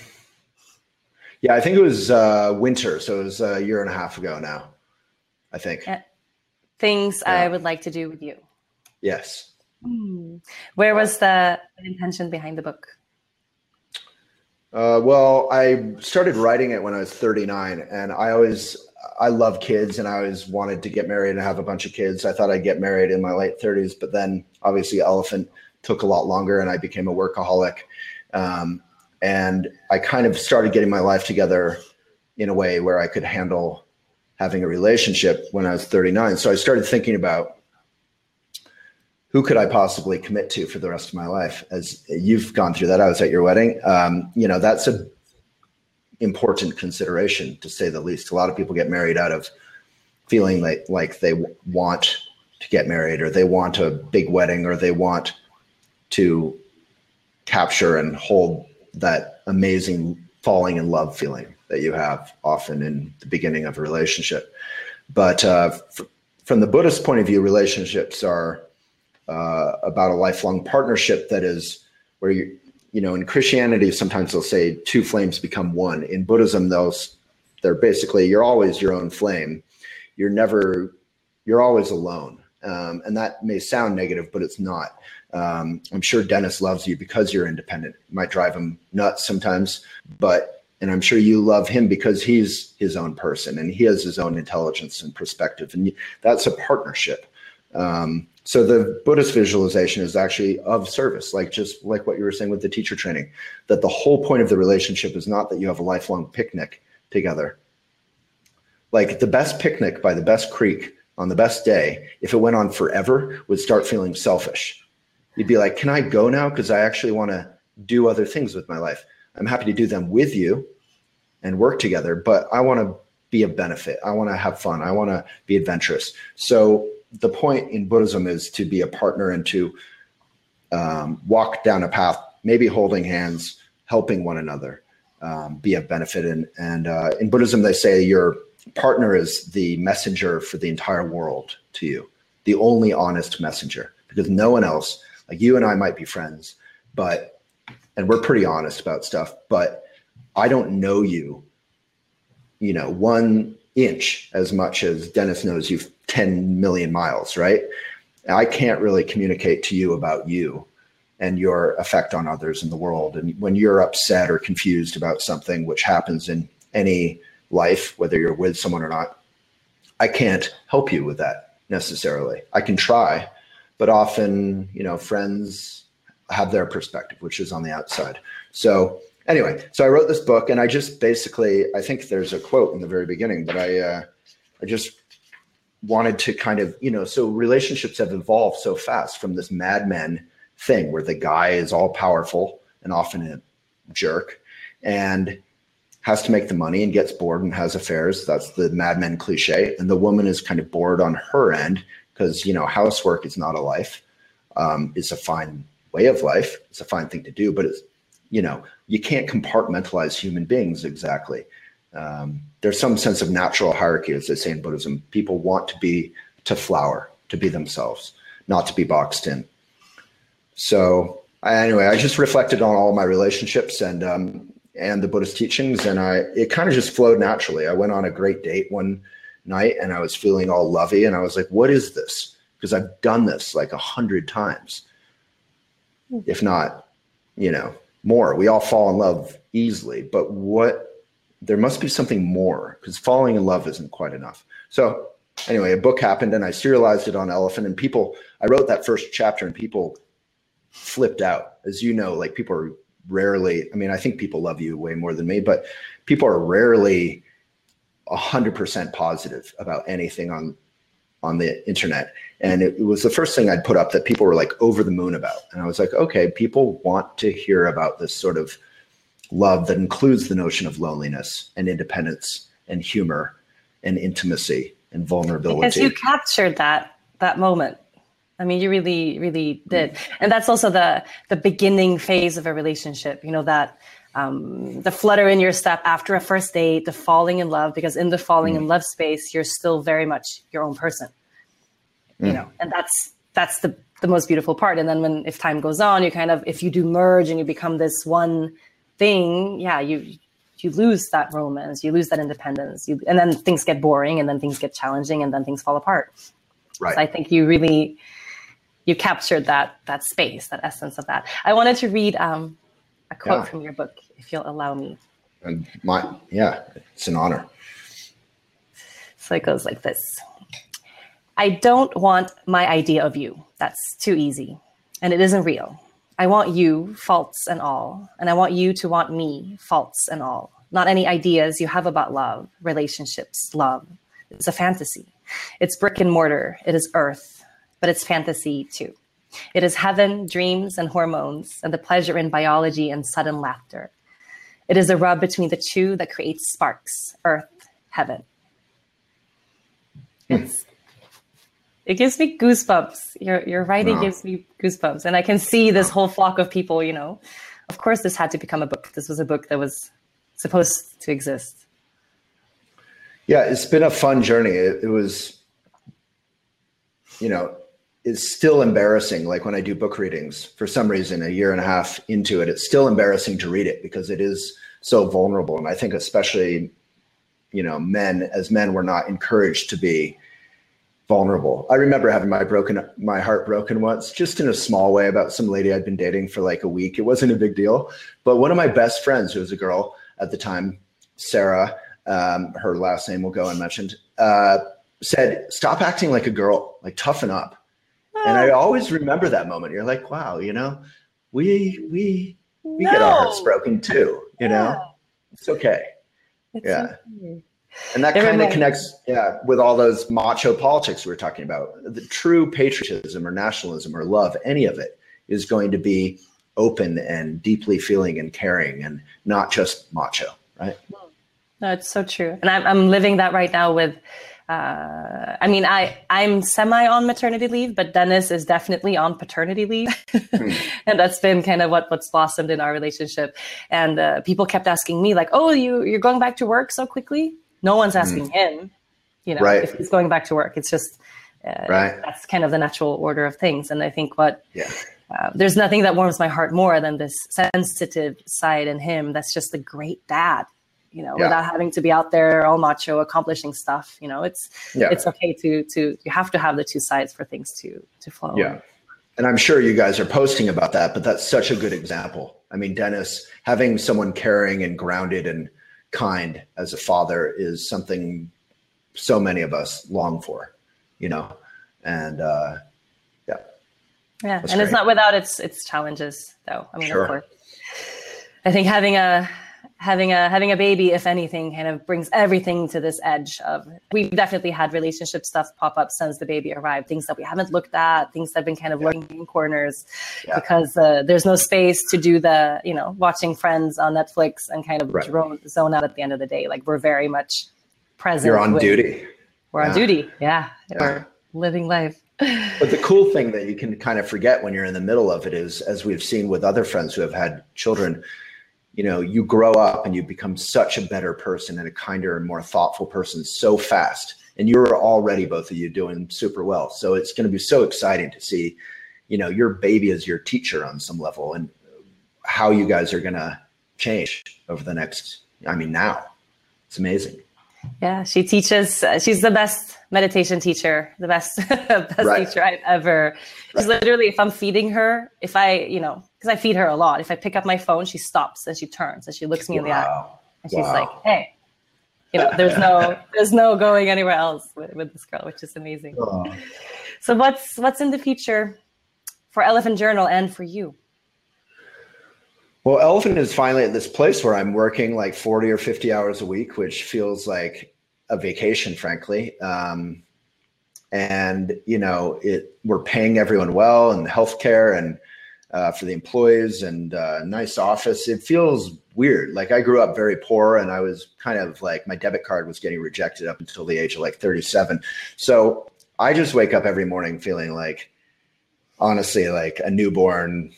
yeah, I think it was uh, winter. So it was a year and a half ago now, I think. Yeah. Things yeah. I would like to do with you. Yes. Where was the intention behind the book? Uh, well, I started writing it when I was 39, and I always I love kids, and I always wanted to get married and have a bunch of kids. I thought I'd get married in my late 30s, but then obviously Elephant took a lot longer, and I became a workaholic. Um, and I kind of started getting my life together in a way where I could handle having a relationship when I was 39. So I started thinking about who could I possibly commit to for the rest of my life? As you've gone through that, I was at your wedding. Um, you know, that's a important consideration to say the least. A lot of people get married out of feeling like like they want to get married, or they want a big wedding, or they want to capture and hold that amazing falling in love feeling that you have often in the beginning of a relationship. But uh, f- from the Buddhist point of view, relationships are uh, about a lifelong partnership that is where you you know in christianity sometimes they'll say two flames become one. In buddhism those they're basically you're always your own flame. You're never you're always alone. Um, and that may sound negative but it's not. Um, i'm sure dennis loves you because you're independent. It might drive him nuts sometimes but and i'm sure you love him because he's his own person and he has his own intelligence and perspective. And that's a partnership um, so the Buddhist visualization is actually of service, like just like what you were saying with the teacher training, that the whole point of the relationship is not that you have a lifelong picnic together. Like the best picnic by the best creek on the best day, if it went on forever, would start feeling selfish. You'd be like, can I go now? Because I actually want to do other things with my life. I'm happy to do them with you and work together, but I want to be a benefit. I want to have fun. I want to be adventurous. So the point in Buddhism is to be a partner and to um, walk down a path, maybe holding hands, helping one another, um, be of benefit. And, and uh, in Buddhism, they say your partner is the messenger for the entire world to you, the only honest messenger, because no one else, like you and I might be friends, but, and we're pretty honest about stuff, but I don't know you, you know, one inch as much as Dennis knows you 10 million miles, right? I can't really communicate to you about you and your effect on others in the world. And when you're upset or confused about something, which happens in any life, whether you're with someone or not, I can't help you with that necessarily. I can try, but often, you know, friends have their perspective, which is on the outside. So anyway, so I wrote this book, and I just basically, I think there's a quote in the very beginning, but I, uh, I just wanted to kind of, you know, so relationships have evolved so fast from this Mad Men thing where the guy is all powerful and often a jerk and has to make the money and gets bored and has affairs. That's the Mad Men cliche. And the woman is kind of bored on her end because, you know, housework is not a life. Um, it's a fine way of life. It's a fine thing to do, but it's, you know, you can't compartmentalize human beings exactly. Um, there's some sense of natural hierarchy, as they say in Buddhism. People want to be to flower, to be themselves, not to be boxed in. So anyway, I just reflected on all my relationships and um, and the Buddhist teachings, and I it kind of just flowed naturally. I went on a great date one night, and I was feeling all lovey, and I was like, "What is this?" Because I've done this like a hundred times, if not, you know, more. We all fall in love easily, but what there must be something more because falling in love isn't quite enough. So anyway, a book happened and I serialized it on Elephant and people, I wrote that first chapter and people flipped out. As you know, like people are rarely, I mean, I think people love you way more than me, but people are rarely a hundred percent positive about anything on, on the internet. And it, it was the first thing I'd put up that people were like over the moon about. And I was like, okay, people want to hear about this sort of love that includes the notion of loneliness and independence and humor and intimacy and vulnerability. Because you captured that that moment. I mean, you really, really did, and that's also the the beginning phase of a relationship. You know that um, the flutter in your step after a first date, the falling in love, because in the falling mm. in love space, you're still very much your own person. Mm. You know, and that's that's the the most beautiful part. And then when if time goes on, you kind of if you do merge and you become this one thing, yeah, you you lose that romance, you lose that independence, you, and then things get boring, and then things get challenging, and then things fall apart. Right. So I think you really you captured that that space, that essence of that. I wanted to read um, a quote yeah. from your book, if you'll allow me. And my yeah, it's an honor. So it goes like this. I don't want my idea of you. That's too easy. And it isn't real. I want you, faults and all. And I want you to want me, faults and all. Not any ideas you have about love, relationships, love. It's a fantasy. It's brick and mortar. It is earth, but it's fantasy too. It is heaven, dreams, and hormones, and the pleasure in biology and sudden laughter. It is a rub between the two that creates sparks earth, heaven. Hmm. It's it gives me goosebumps. Your your writing gives me goosebumps, and I can see this whole flock of people. You know, of course, this had to become a book. This was a book that was supposed to exist. Yeah, it's been a fun journey. It, it was, you know, it's still embarrassing. Like when I do book readings, for some reason, a year and a half into it, it's still embarrassing to read it because it is so vulnerable. And I think especially, you know, men as men, we're not encouraged to be vulnerable. I remember having my broken my heart broken once, just in a small way about some lady I'd been dating for like a week. It wasn't a big deal, but one of my best friends, who was a girl at the time, Sarah, um, her last name will go unmentioned, uh, said, "Stop acting like a girl, like toughen up." Oh. And I oh. always remember that moment. You're like, "Wow, you know, we we we no. get our hearts broken too. You yeah. know, it's okay." It's yeah. Okay. And that kind of connects, yeah, with all those macho politics we were talking about. The true patriotism or nationalism or love, any of it, is going to be open and deeply feeling and caring, and not just macho, right? No, it's so true, and I'm I'm living that right now with. Uh, I mean, I I'm semi on maternity leave, but Dennis is definitely on paternity leave, mm. and that's been kind of what what's blossomed in our relationship. And uh, people kept asking me like, "Oh, you you're going back to work so quickly?" No one's asking mm. him, you know, right. if he's going back to work. It's just uh, right. that's kind of the natural order of things. And I think what yeah. Uh, there's nothing that warms my heart more than this sensitive side in him. That's just a great dad, you know, yeah. without having to be out there all macho, accomplishing stuff. You know, it's yeah. it's okay to to you have to have the two sides for things to to flow. Yeah, and I'm sure you guys are posting about that, but that's such a good example. I mean, Dennis having someone caring and grounded and kind as a father is something so many of us long for, you know, and uh, yeah, yeah, and great. it's not without its its challenges, though. I mean, sure. of course, I think having a having a having a baby, if anything, kind of brings everything to this edge of. We've definitely had relationship stuff pop up since the baby arrived. Things that we haven't looked at, things that have been kind of yeah. lurking in corners, yeah. because uh, there's no space to do the you know watching Friends on Netflix and kind of right. drone, zone out at the end of the day. Like we're very much present. You're on with, duty. We're yeah. on duty. Yeah, we're living life. but the cool thing that you can kind of forget when you're in the middle of it is, as we've seen with other friends who have had children, you know you grow up and you become such a better person and a kinder and more thoughtful person so fast. And you're already both of you doing super well. So it's going to be so exciting to see you know your baby as your teacher on some level and how you guys are going to change over the next i mean now. It's amazing yeah she teaches uh, she's the best meditation teacher the best best right. teacher i've ever she's right. literally if i'm feeding her if i you know because I feed her a lot. If I pick up my phone, she stops and she turns and she looks me wow. in the eye and she's wow. like, "Hey, you know, there's no there's no going anywhere else with, with this girl, which is amazing." Oh. So what's what's in the future for Elephant Journal and for you? Well, Elephant is finally at this place where I'm working like 40 or 50 hours a week, which feels like a vacation, frankly. Um, and you know, it we're paying everyone well and healthcare and uh, for the employees and uh, nice office. It feels weird. Like I grew up very poor and I was kind of like my debit card was getting rejected up until the age of like 37. So I just wake up every morning feeling like, honestly, like a newborn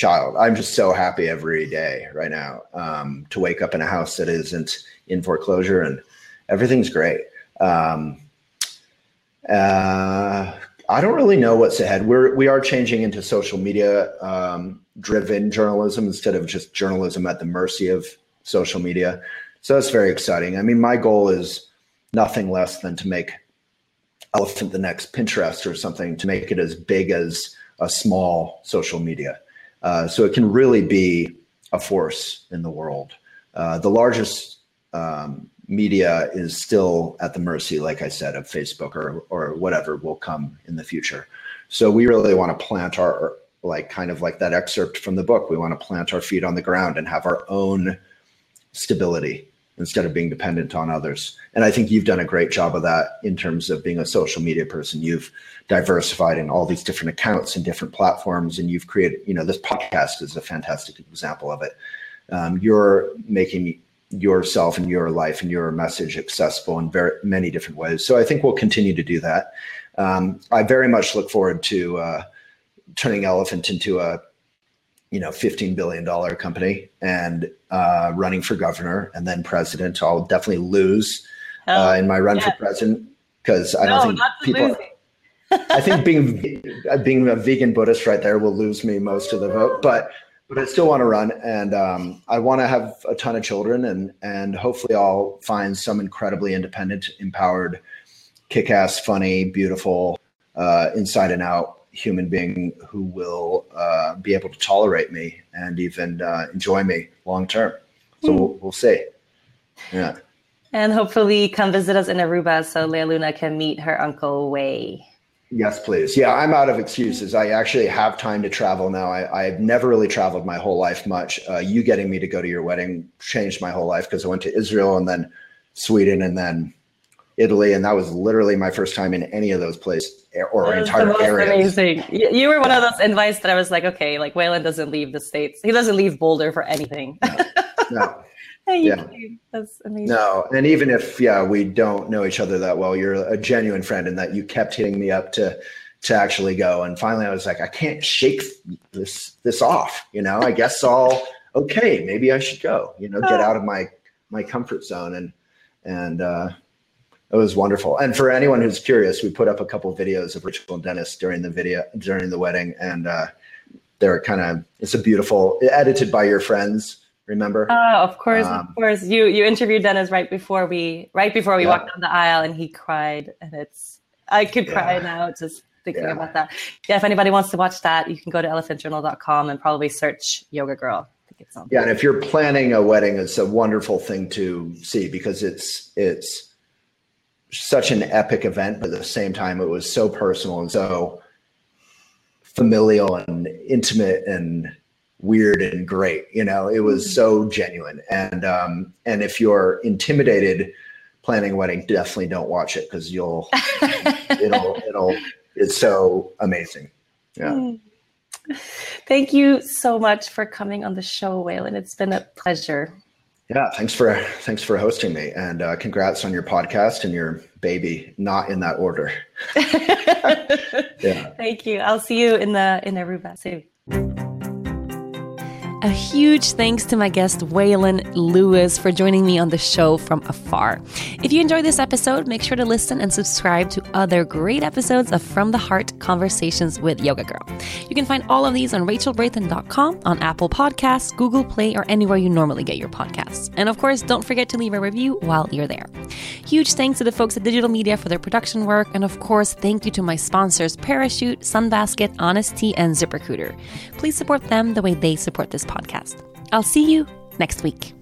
child. I'm just so happy every day right now um, to wake up in a house that isn't in foreclosure and everything's great. Um, uh, I don't really know what's ahead. We're we are changing into social media um, driven journalism instead of just journalism at the mercy of social media. So that's very exciting. I mean, my goal is nothing less than to make Elephant the next Pinterest or something to make it as big as a small social media. Uh, so it can really be a force in the world. Uh, the largest um, media is still at the mercy, like I said, of Facebook or or whatever will come in the future. So we really want to plant our like kind of like that excerpt from the book. We want to plant our feet on the ground and have our own stability instead of being dependent on others. And I think you've done a great job of that in terms of being a social media person. You've diversified in all these different accounts and different platforms, and you've created, you know, this podcast is a fantastic example of it. Um, you're making yourself and your life and your message accessible in very many different ways. So I think we'll continue to do that. Um, I very much look forward to uh, turning Elephant into a you know, $15 billion company and uh, running for governor and then president. I'll definitely lose uh, in my run yeah. for president because I don't think people. I think being being a vegan Buddhist right there will lose me most of the vote, but but I still want to run and um, I want to have a ton of children and and hopefully I'll find some incredibly independent, empowered, kick-ass, funny, beautiful, uh, inside and out human being who will uh, be able to tolerate me and even uh, enjoy me long term. So mm. we'll, we'll, see. Yeah. And hopefully come visit us in Aruba so Lea Luna can meet her uncle Way. Yes, please. Yeah, I'm out of excuses. I actually have time to travel now. I, have never really traveled my whole life much. Uh, you getting me to go to your wedding changed my whole life because I went to Israel and then Sweden and then Italy, and that was literally my first time in any of those places or entire areas. Amazing. You were one of those invites that I was like, okay, like Waylon doesn't leave the states. He doesn't leave Boulder for anything. No. no. yeah. That's amazing. No, and even if yeah, we don't know each other that well, you're a genuine friend, and that you kept hitting me up to to actually go. And finally, I was like, I can't shake this this off. You know, I guess I'll okay, maybe I should go. You know, get out of my my comfort zone and and uh, it was wonderful. And for anyone who's curious, we put up a couple of videos of Rachel and Dennis during the video during the wedding, and uh, they're kind of it's a beautiful edited by your friends. Remember? Oh, of course, um, of course. You you interviewed Dennis right before we right before we yeah. walked down the aisle, and he cried, and it's I could cry yeah. now just thinking yeah. about that. Yeah, if anybody wants to watch that, you can go to elephantjournal.com and probably search Yoga Girl. Yeah, and if you're planning a wedding, it's a wonderful thing to see because it's it's such an epic event, but at the same time, it was so personal and so familial and intimate and weird and great. You know, it was mm-hmm. so genuine. And um, and if you're intimidated planning a wedding, definitely don't watch it because you'll it'll it'll it's so amazing. Yeah. Mm. Thank you so much for coming on the show, Waylon. It's been a pleasure. Yeah, thanks for thanks for hosting me, and uh, congrats on your podcast and your baby. Not in that order. yeah. Thank you. I'll see you in the in Aruba soon. A huge thanks to my guest, Waylon Lewis, for joining me on the show from afar. If you enjoyed this episode, make sure to listen and subscribe to other great episodes of From the Heart Conversations with Yoga Girl. You can find all of these on rachelbrathen.com, on Apple Podcasts, Google Play, or anywhere you normally get your podcasts. And of course, don't forget to leave a review while you're there. Huge thanks to the folks at Digital Media for their production work. And of course, thank you to my sponsors, Parachute, Sunbasket, Honest Tea, and ZipRecruiter. Please support them the way they support this podcast. I'll see you next week.